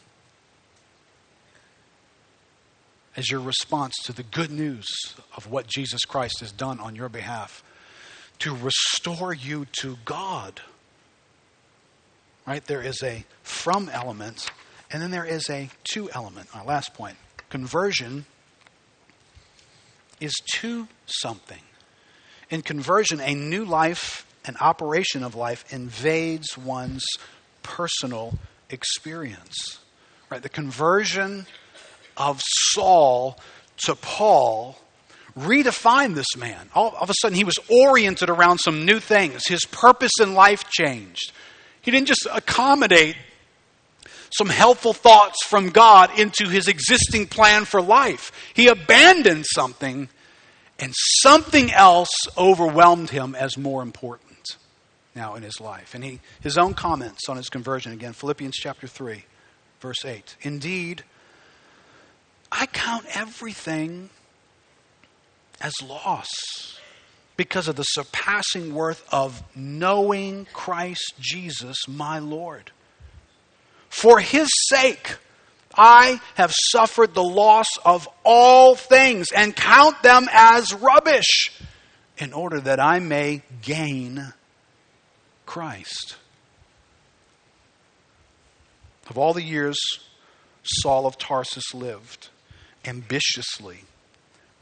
As your response to the good news of what Jesus Christ has done on your behalf to restore you to God. Right? There is a from element, and then there is a to element. Our last point conversion is to something. In conversion, a new life, an operation of life, invades one's personal experience. Right? The conversion of Saul to Paul redefined this man. All, all, of a sudden, he was oriented around some new things. His purpose in life changed. He didn't just accommodate some helpful thoughts from God into his existing plan for life. He abandoned something, and something else overwhelmed him as more important now in his life. And he, his own comments on his conversion again, Philippians chapter 3, verse 8. Indeed, I count everything as loss because of the surpassing worth of knowing Christ Jesus, my Lord. For his sake, I have suffered the loss of all things and count them as rubbish in order that I may gain Christ. Of all the years Saul of Tarsus lived, ambitiously,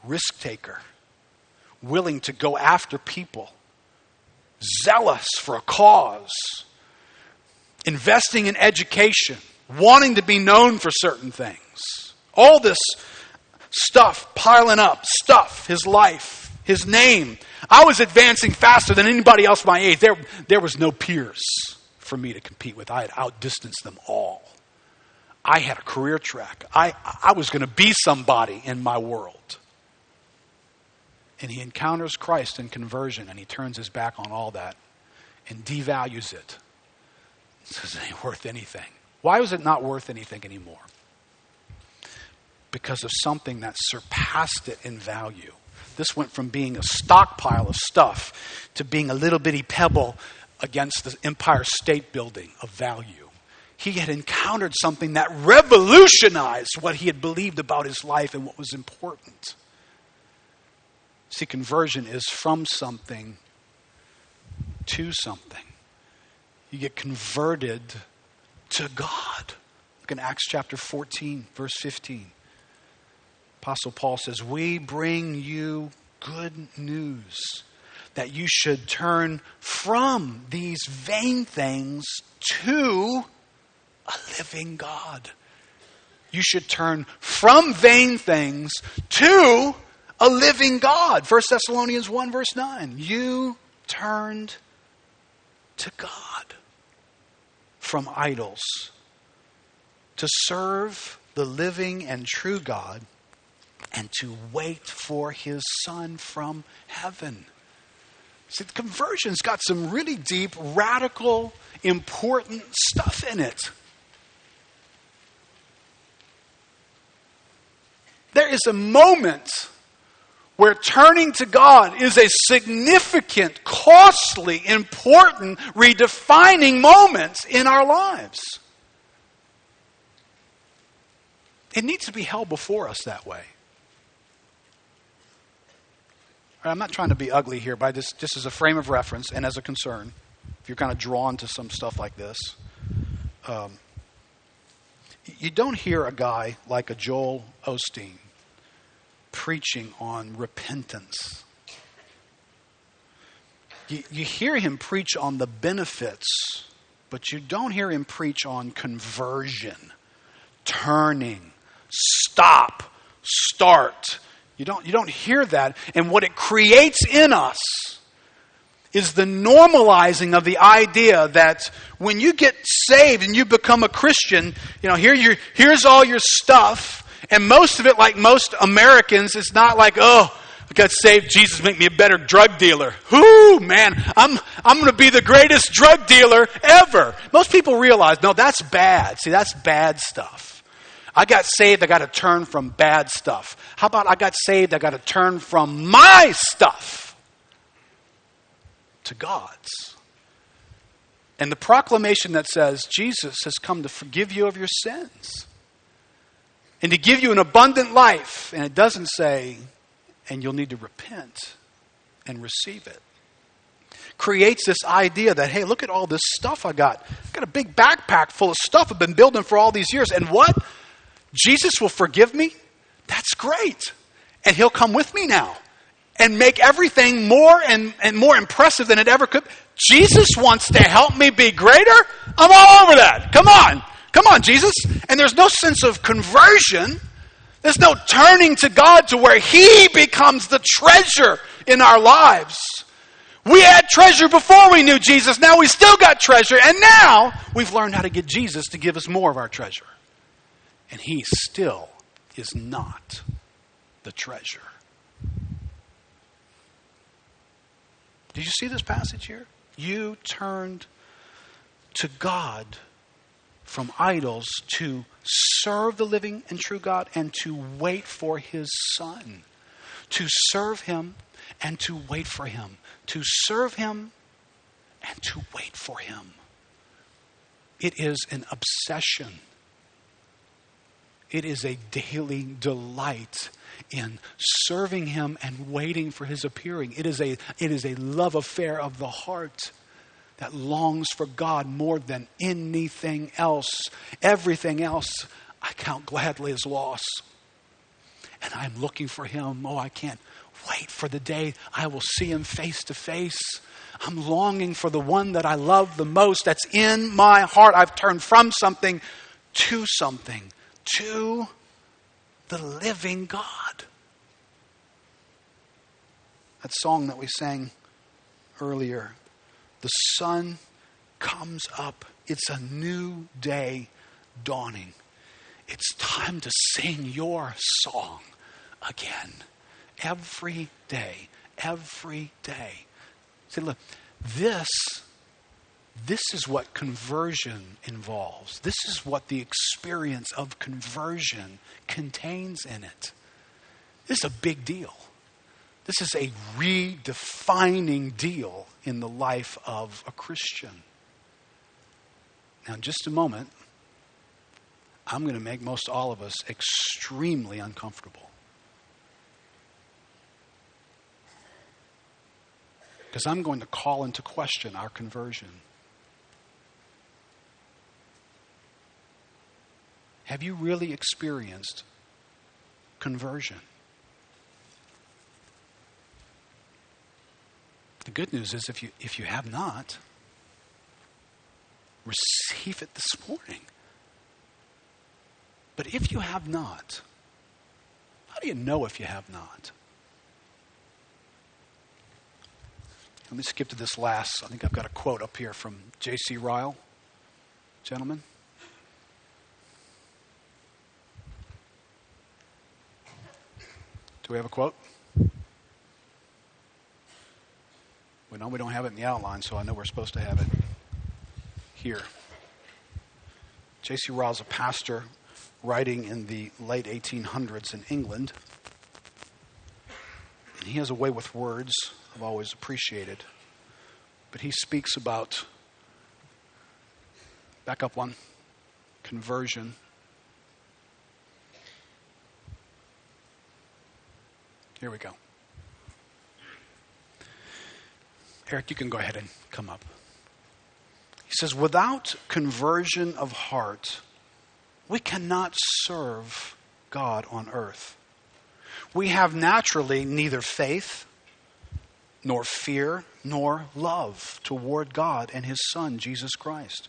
risk taker, willing to go after people, zealous for a cause, investing in education, wanting to be known for certain things. All this stuff piling up, stuff, his life, his name. I was advancing faster than anybody else my age. There, there was no peers for me to compete with. I had outdistanced them all. I had a career track. I, I was going to be somebody in my world. And he encounters Christ in conversion and he turns his back on all that and devalues it. It ain't worth anything. Why was it not worth anything anymore? Because of something that surpassed it in value. This went from being a stockpile of stuff to being a little bitty pebble against the Empire State Building of value. He had encountered something that revolutionized what he had believed about his life and what was important. See, conversion is from something to something. You get converted to God. Look in Acts chapter 14, verse 15. Apostle Paul says, We bring you good news that you should turn from these vain things to a living God. You should turn from vain things to a living God. 1 Thessalonians 1, verse 9. You turned to God from idols to serve the living and true God and to wait for his Son from heaven. See, conversion's got some really deep, radical, important stuff in it. There is a moment where turning to God is a significant, costly, important, redefining moment in our lives. It needs to be held before us that way. I'm not trying to be ugly here, but just, just as a frame of reference and as a concern, if you're kind of drawn to some stuff like this, um, you don't hear a guy like a Joel Osteen preaching on repentance. You, you hear him preach on the benefits, but you don't hear him preach on conversion, turning, stop, start you don't, you don't hear that. And what it creates in us is the normalizing of the idea that when you get saved and you become a Christian, you know, here you here's all your stuff. And most of it, like most Americans, it's not like, oh, I got saved, Jesus make me a better drug dealer. Whoo, man, I'm, I'm going to be the greatest drug dealer ever. Most people realize, no, that's bad. See, that's bad stuff. I got saved, I got to turn from bad stuff. How about I got saved, I got to turn from my stuff to God's? And the proclamation that says Jesus has come to forgive you of your sins and to give you an abundant life. And it doesn't say, and you'll need to repent and receive it. Creates this idea that, hey, look at all this stuff I got. I've got a big backpack full of stuff I've been building for all these years. And what? Jesus will forgive me? That's great. And he'll come with me now and make everything more and, and more impressive than it ever could. Jesus wants to help me be greater. I'm all over that. Come on. Come on, Jesus. And there's no sense of conversion. There's no turning to God to where He becomes the treasure in our lives. We had treasure before we knew Jesus. Now we still got treasure. And now we've learned how to get Jesus to give us more of our treasure and he still is not the treasure. Did you see this passage here? You turned to God from idols to serve the living and true God and to wait for his Son. To serve him and to wait for him. To serve him and to wait for him. It is an obsession it is a daily delight in serving him and waiting for his appearing. It is a, it is a love affair of the heart that longs for God more than anything else. Everything else I count gladly as loss. And I'm looking for him. Oh, I can't wait for the day I will see him face to face. I'm longing for the one that I love the most that's in my heart. I've turned from something to something to the living God. That song that we sang earlier, the sun comes up. It's a new day dawning. it's time to sing your song again. Every day. Every day. See, look, this, this is what conversion involves. This is what the experience of conversion contains in it. This is a big deal. This is a redefining deal in the life of a Christian. Now, in just a moment, I'm going to make most all of us extremely uncomfortable. Because I'm going to call into question our conversion. Have you really experienced conversion? The good news is if you, if you have not, receive it this morning. But if you have not, how do you know if you have not? Let me skip to this last. I think I've got a quote up here from J.C. Ryle. Gentlemen. Do we have a quote? We know we don't have it in the outline, so I know we're supposed to have it here. J.C. Ryle's a pastor writing in the late 1800s in England. And he has a way with words I've always appreciated. But he speaks about, back up one, conversion. Here we go. Eric, you can go ahead and come up. He says, without conversion of heart, we cannot serve God on earth. We have naturally neither faith, nor fear, nor love toward God and His Son, Jesus Christ.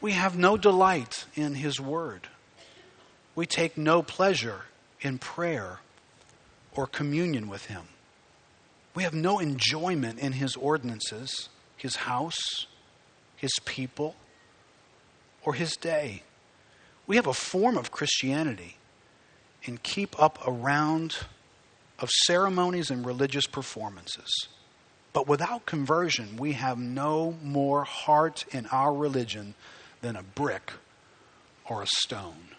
We have no delight in His Word. We take no pleasure in prayer or communion with Him. We have no enjoyment in His ordinances, His house, His people, or His day. We have a form of Christianity and keep up a round of ceremonies and religious performances. But without conversion, we have no more heart in our religion than a brick or a stone.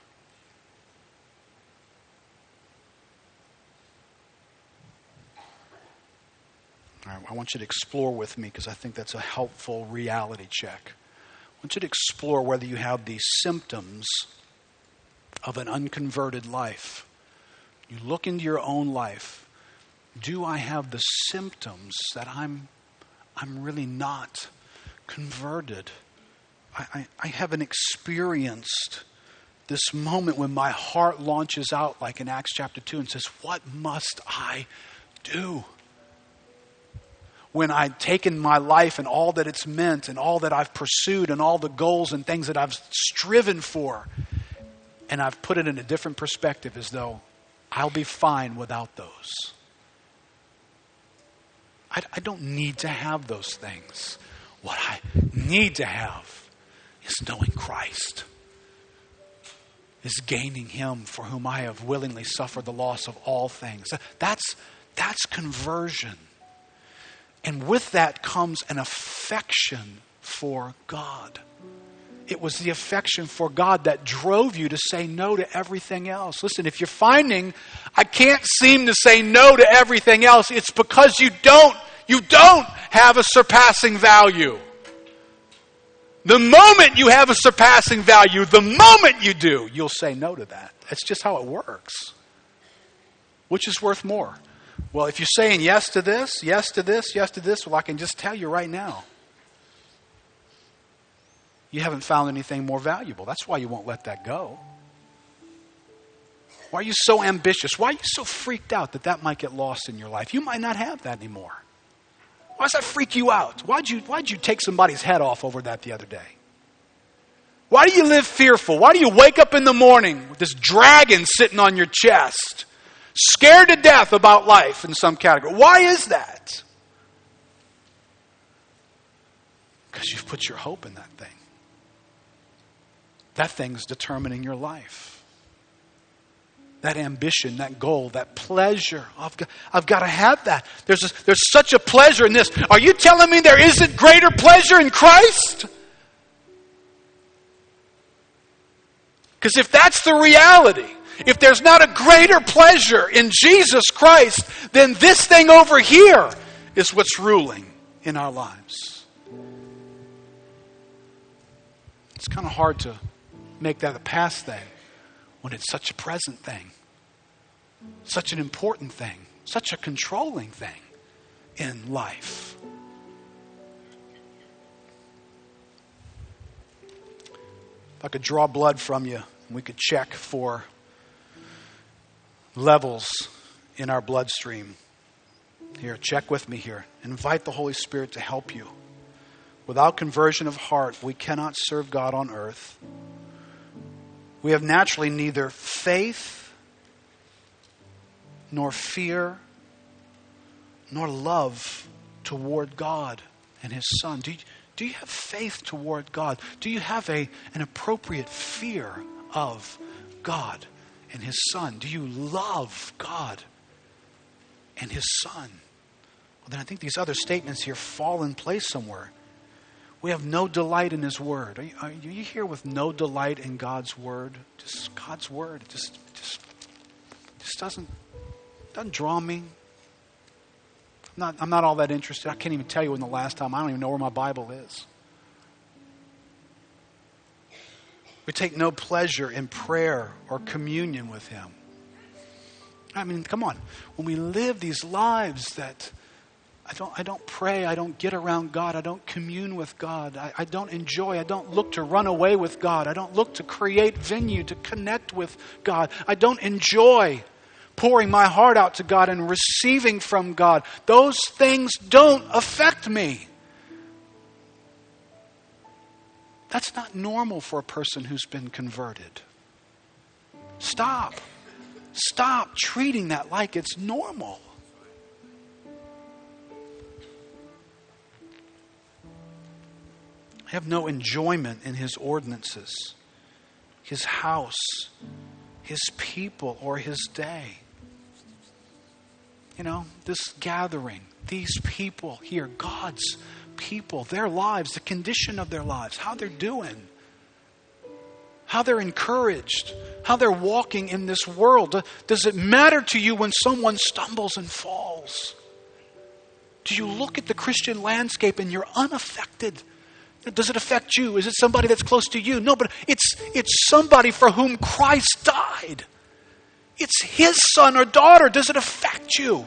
I want you to explore with me because I think that's a helpful reality check. I want you to explore whether you have these symptoms of an unconverted life. You look into your own life. Do I have the symptoms that I'm, I'm really not converted? I, I, I haven't experienced this moment when my heart launches out, like in Acts chapter 2, and says, What must I do? When I'd taken my life and all that it's meant and all that I've pursued and all the goals and things that I've striven for, and I've put it in a different perspective as though I'll be fine without those. I, I don't need to have those things. What I need to have is knowing Christ, is gaining Him for whom I have willingly suffered the loss of all things. That's, that's conversion. And with that comes an affection for God. It was the affection for God that drove you to say no to everything else. Listen, if you're finding I can't seem to say no to everything else, it's because you don't you don't have a surpassing value. The moment you have a surpassing value, the moment you do, you'll say no to that. That's just how it works. Which is worth more? Well, if you're saying yes to this, yes to this, yes to this, well, I can just tell you right now. You haven't found anything more valuable. That's why you won't let that go. Why are you so ambitious? Why are you so freaked out that that might get lost in your life? You might not have that anymore. Why does that freak you out? Why'd you, why'd you take somebody's head off over that the other day? Why do you live fearful? Why do you wake up in the morning with this dragon sitting on your chest? Scared to death about life in some category. Why is that? Because you've put your hope in that thing. That thing's determining your life. that ambition, that goal, that pleasure. I've got, I've got to have that. There's, a, there's such a pleasure in this. Are you telling me there isn't greater pleasure in Christ? Because if that's the reality, if there's not a greater pleasure in Jesus Christ, then this thing over here is what's ruling in our lives. It's kind of hard to make that a past thing when it's such a present thing, such an important thing, such a controlling thing in life. If I could draw blood from you, we could check for levels in our bloodstream. Here, check with me here. Invite the Holy Spirit to help you. Without conversion of heart, we cannot serve God on earth. We have naturally neither faith, nor fear, nor love toward God and His Son. Do you, do you have faith toward God? Do you have a, an appropriate fear of God and His Son? Do you love God and His Son? Well, then I think these other statements here fall in place somewhere. We have no delight in His Word. Are you, are you here with no delight in God's Word? Just God's Word. Just, just, just doesn't, doesn't draw me. I'm not, I'm not all that interested. I can't even tell you when the last time, I don't even know where my Bible is. We take no pleasure in prayer or communion with Him. I mean, come on. When we live these lives that I don't, I don't pray, I don't get around God, I don't commune with God, I, I don't enjoy, I don't look to run away with God, I don't look to create venue to connect with God, I don't enjoy pouring my heart out to God and receiving from God. Those things don't affect me. That's not normal for a person who's been converted. Stop. Stop treating that like it's normal. I have no enjoyment in his ordinances, his house, his people, or his day. You know, this gathering, these people here, God's people, their lives, the condition of their lives, how they're doing, how they're encouraged, how they're walking in this world. Does it matter to you when someone stumbles and falls? Do you look at the Christian landscape and you're unaffected? Does it affect you? Is it somebody that's close to you? No, but it's, it's somebody for whom Christ died. It's his son or daughter. Does it affect you?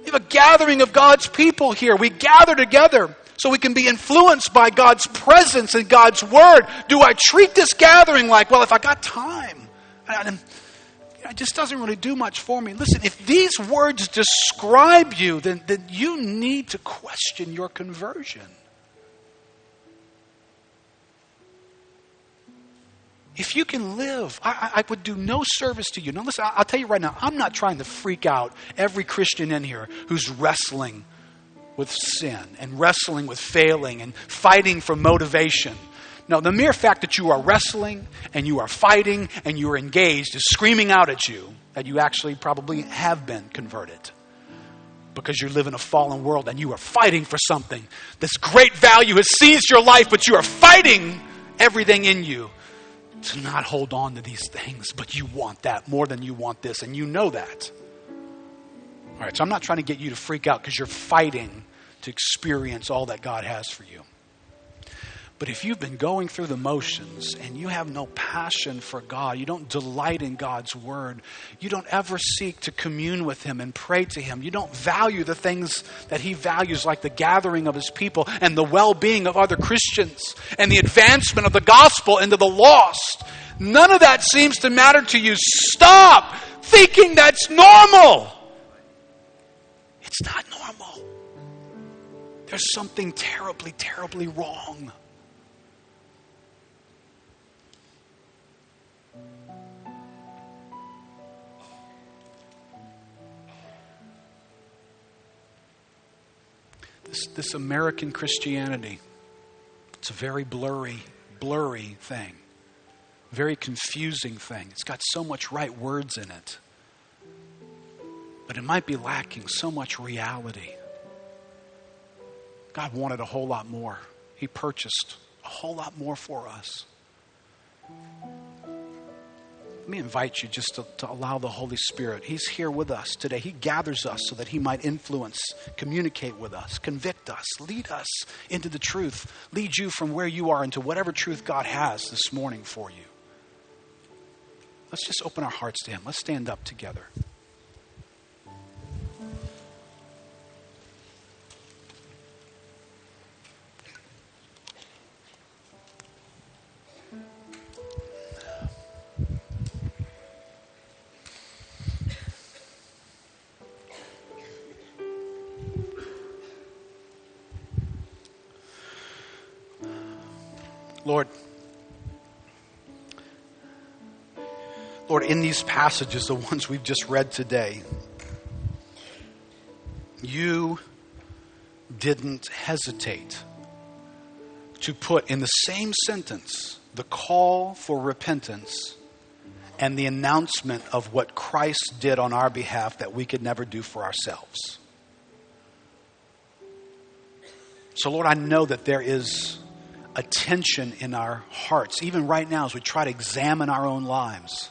We have a gathering of God's people here. We gather together so we can be influenced by God's presence and God's word. Do I treat this gathering like, well, if I got time? it just doesn't really do much for me. Listen, if these words describe you, then, then you need to question your conversion. If you can live, I, I, would do no service to you. Now, listen, I'll tell you right now, I'm not trying to freak out every Christian in here who's wrestling with sin and wrestling with failing and fighting for motivation. No, the mere fact that you are wrestling and you are fighting and you are engaged is screaming out at you that you actually probably have been converted because you live in a fallen world and you are fighting for something. This great value has seized your life, but you are fighting everything in you to not hold on to these things, but you want that more than you want this, and you know that. All right, so I'm not trying to get you to freak out because you're fighting to experience all that God has for you. But if you've been going through the motions and you have no passion for God, you don't delight in God's word, you don't ever seek to commune with Him and pray to Him, you don't value the things that He values, like the gathering of His people and the well being of other Christians and the advancement of the gospel into the lost, none of that seems to matter to you. Stop thinking that's normal. It's not normal. There's something terribly, terribly wrong. This, this American Christianity. It's a very blurry, blurry thing. very confusing thing. It's got so much right words in it. But it might be lacking so much reality. God wanted a whole lot more. He purchased a whole lot more for us. Let me invite you just to, to, allow the Holy Spirit. He's here with us today. He gathers us so that He might influence, communicate with us, convict us, lead us into the truth, lead you from where you are into whatever truth God has this morning for you. Let's just open our hearts to Him. Let's stand up together. These passages, the ones we've just read today, you didn't hesitate to put in the same sentence the call for repentance and the announcement of what Christ did on our behalf that we could never do for ourselves. So, Lord, I know that there is a tension in our hearts, even right now as we try to examine our own lives.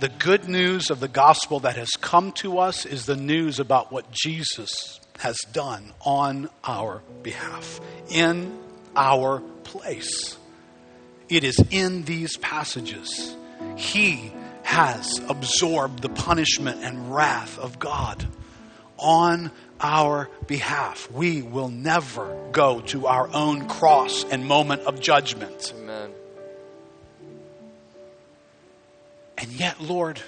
The good news of the gospel that has come to us is the news about what Jesus has done on our behalf, in our place. It is in these passages. He has absorbed the punishment and wrath of God on our behalf. We will never go to our own cross and moment of judgment. Amen. And yet, Lord,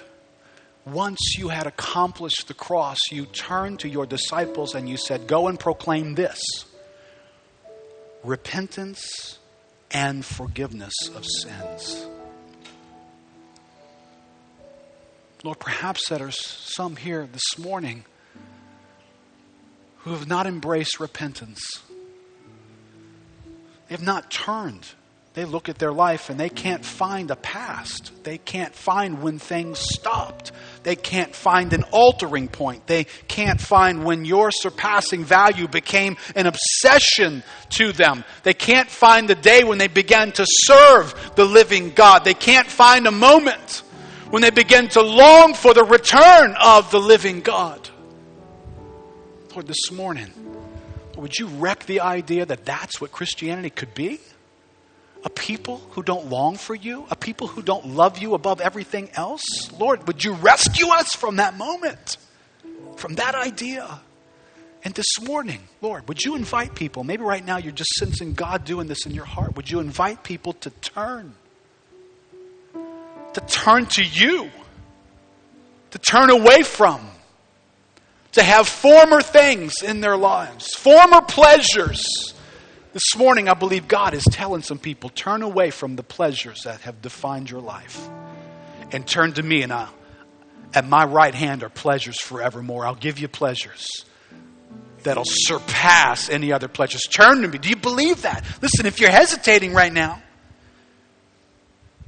once you had accomplished the cross, you turned to your disciples and you said, Go and proclaim this repentance and forgiveness of sins. Lord, perhaps there are some here this morning who have not embraced repentance. They have not turned. They look at their life and they can't find a past. They can't find when things stopped. They can't find an altering point. They can't find when your surpassing value became an obsession to them. They can't find the day when they began to serve the living God. They can't find a moment when they begin to long for the return of the living God. Lord, this morning, would you wreck the idea that that's what Christianity could be? A people who don't long for you? A people who don't love you above everything else? Lord, would you rescue us from that moment, from that idea? And this morning, Lord, would you invite people? Maybe right now you're just sensing God doing this in your heart. Would you invite people to turn? To turn to you, to turn away from to have former things in their lives, former pleasures. This morning, I believe God is telling some people turn away from the pleasures that have defined your life and turn to me, and I, at my right hand are pleasures forevermore. I'll give you pleasures that'll surpass any other pleasures. Turn to me. Do you believe that? Listen, if you're hesitating right now,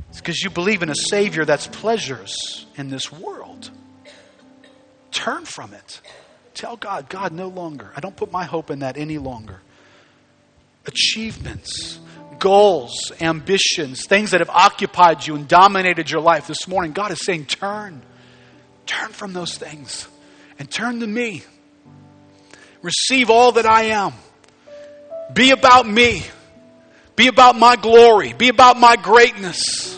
it's because you believe in a Savior that's pleasures in this world. Turn from it. Tell God, God, no longer. I don't put my hope in that any longer. Achievements, goals, ambitions, things that have occupied you and dominated your life this morning, God is saying, turn. Turn from those things and turn to me. Receive all that I am. Be about me. Be about my glory. Be about my greatness.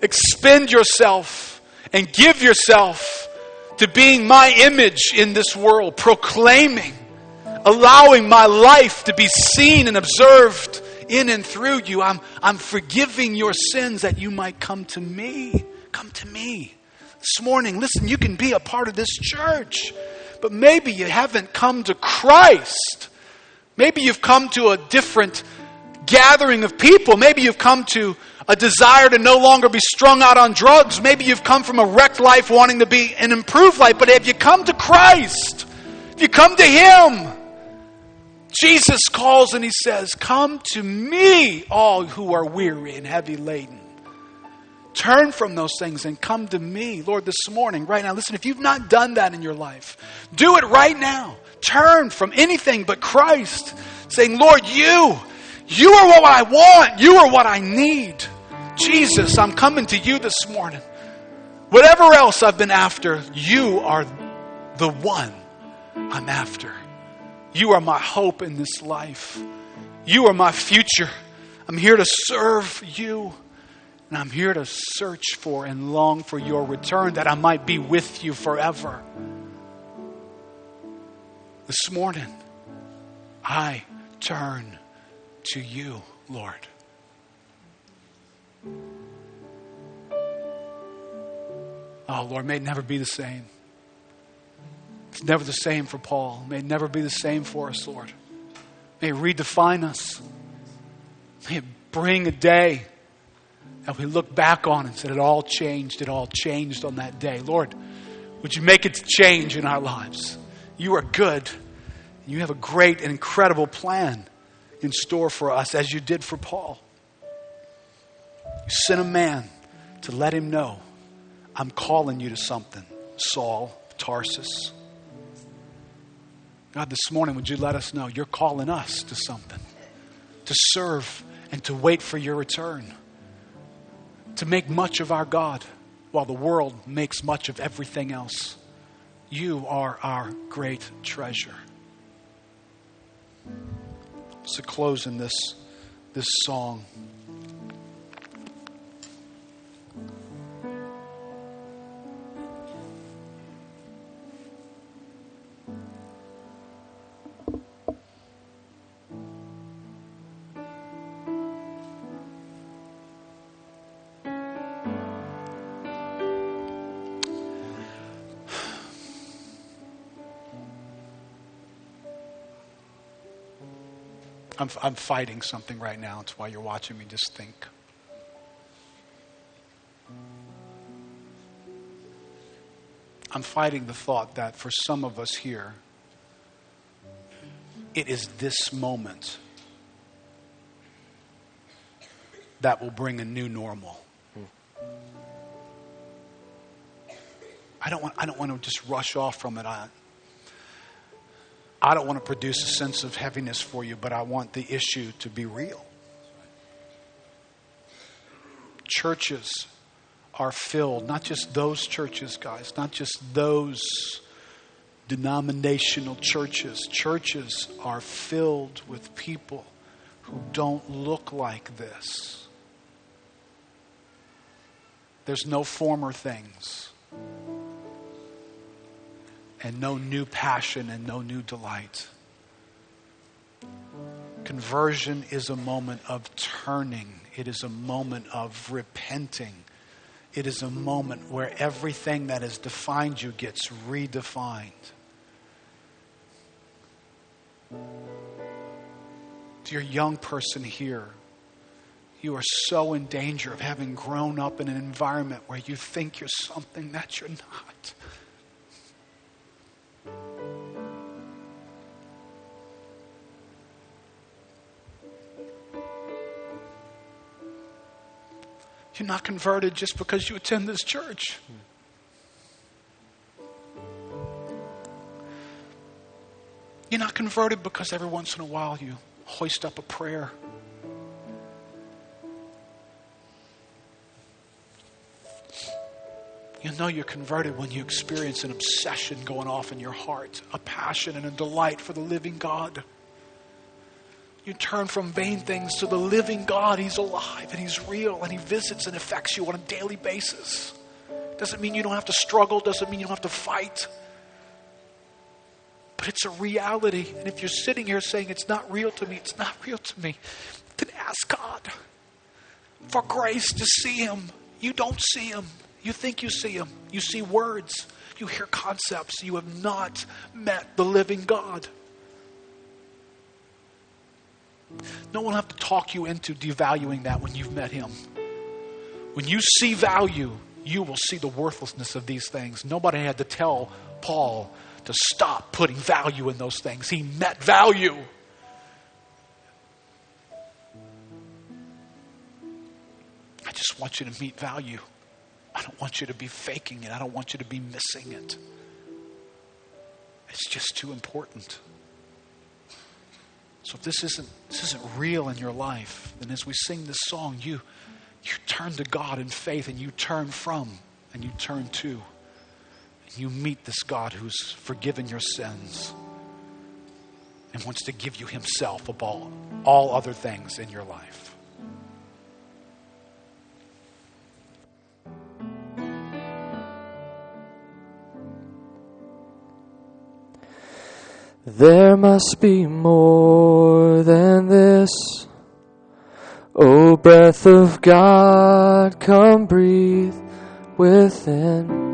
Expend yourself and give yourself to being my image in this world, proclaiming, allowing my life to be seen and observed in and through you. I'm, I'm forgiving your sins that you might come to me. Come to me. This morning, listen, you can be a part of this church, but maybe you haven't come to Christ. Maybe you've come to a different gathering of people. Maybe you've come to a desire to no longer be strung out on drugs. Maybe you've come from a wrecked life wanting to be an improved life, but have you come to Christ? If you come to Him, Jesus calls and he says, Come to me, all who are weary and heavy laden. Turn from those things and come to me, Lord, this morning, right now. Listen, if you've not done that in your life, do it right now. Turn from anything but Christ, saying, Lord, you, you are what I want. You are what I need. Jesus, I'm coming to you this morning. Whatever else I've been after, you are the one I'm after. You are my hope in this life. You are my future. I'm here to serve you. And I'm here to search for and long for your return that I might be with you forever. This morning, I turn to you, Lord. Oh, Lord, may it never be the same. Never the same for Paul. May it never be the same for us, Lord. May it redefine us. May it bring a day that we look back on and said it all changed. It all changed on that day. Lord, would you make it change in our lives? You are good. You have a great and incredible plan in store for us, as you did for Paul. You sent a man to let him know, I'm calling you to something, Saul, Tarsus. God, this morning, would you let us know you're calling us to something, to serve and to wait for your return, to make much of our God while the world makes much of everything else. You are our great treasure. So, close in this, this song. I'm, fighting something right now. It's why you're watching me just think. I'm fighting the thought that for some of us here, it is this moment that will bring a new normal. I don't want, I don't want to just rush off from it. I, I don't want to produce a sense of heaviness for you, but I want the issue to be real. Churches are filled, not just those churches, guys, not just those denominational churches. Churches are filled with people who don't look like this. There's no former things and no new passion and no new delight. Conversion is a moment of turning, it is a moment of repenting. It is a moment where everything that has defined you gets redefined. Your young person here, you are so in danger of having grown up in an environment where you think you're something that you're not. You're not converted just because you attend this church. You're not converted because every once in a while you hoist up a prayer. You know you're converted when you experience an obsession going off in your heart, a passion and a delight for the living God. You turn from vain things to the living God. He's alive and He's real and He visits and affects you on a daily basis. Doesn't mean you don't have to struggle, doesn't mean you don't have to fight. But it's a reality. And if you're sitting here saying it's not real to me, it's not real to me, then ask God for grace to see Him. You don't see Him. You think you see Him. You see words. You hear concepts. You have not met the living God. No one will have to talk you into devaluing that when you've met Him. When you see value, you will see the worthlessness of these things. Nobody had to tell Paul to stop putting value in those things, he met value. I just want you to meet value. I don't want you to be faking it. I don't want you to be missing it. It's just too important. So if this isn't this isn't real in your life, then as we sing this song, you you turn to God in faith and you turn from and you turn to. And you meet this God who's forgiven your sins and wants to give you himself above all other things in your life. There must be more than this. O breath of God, come breathe within.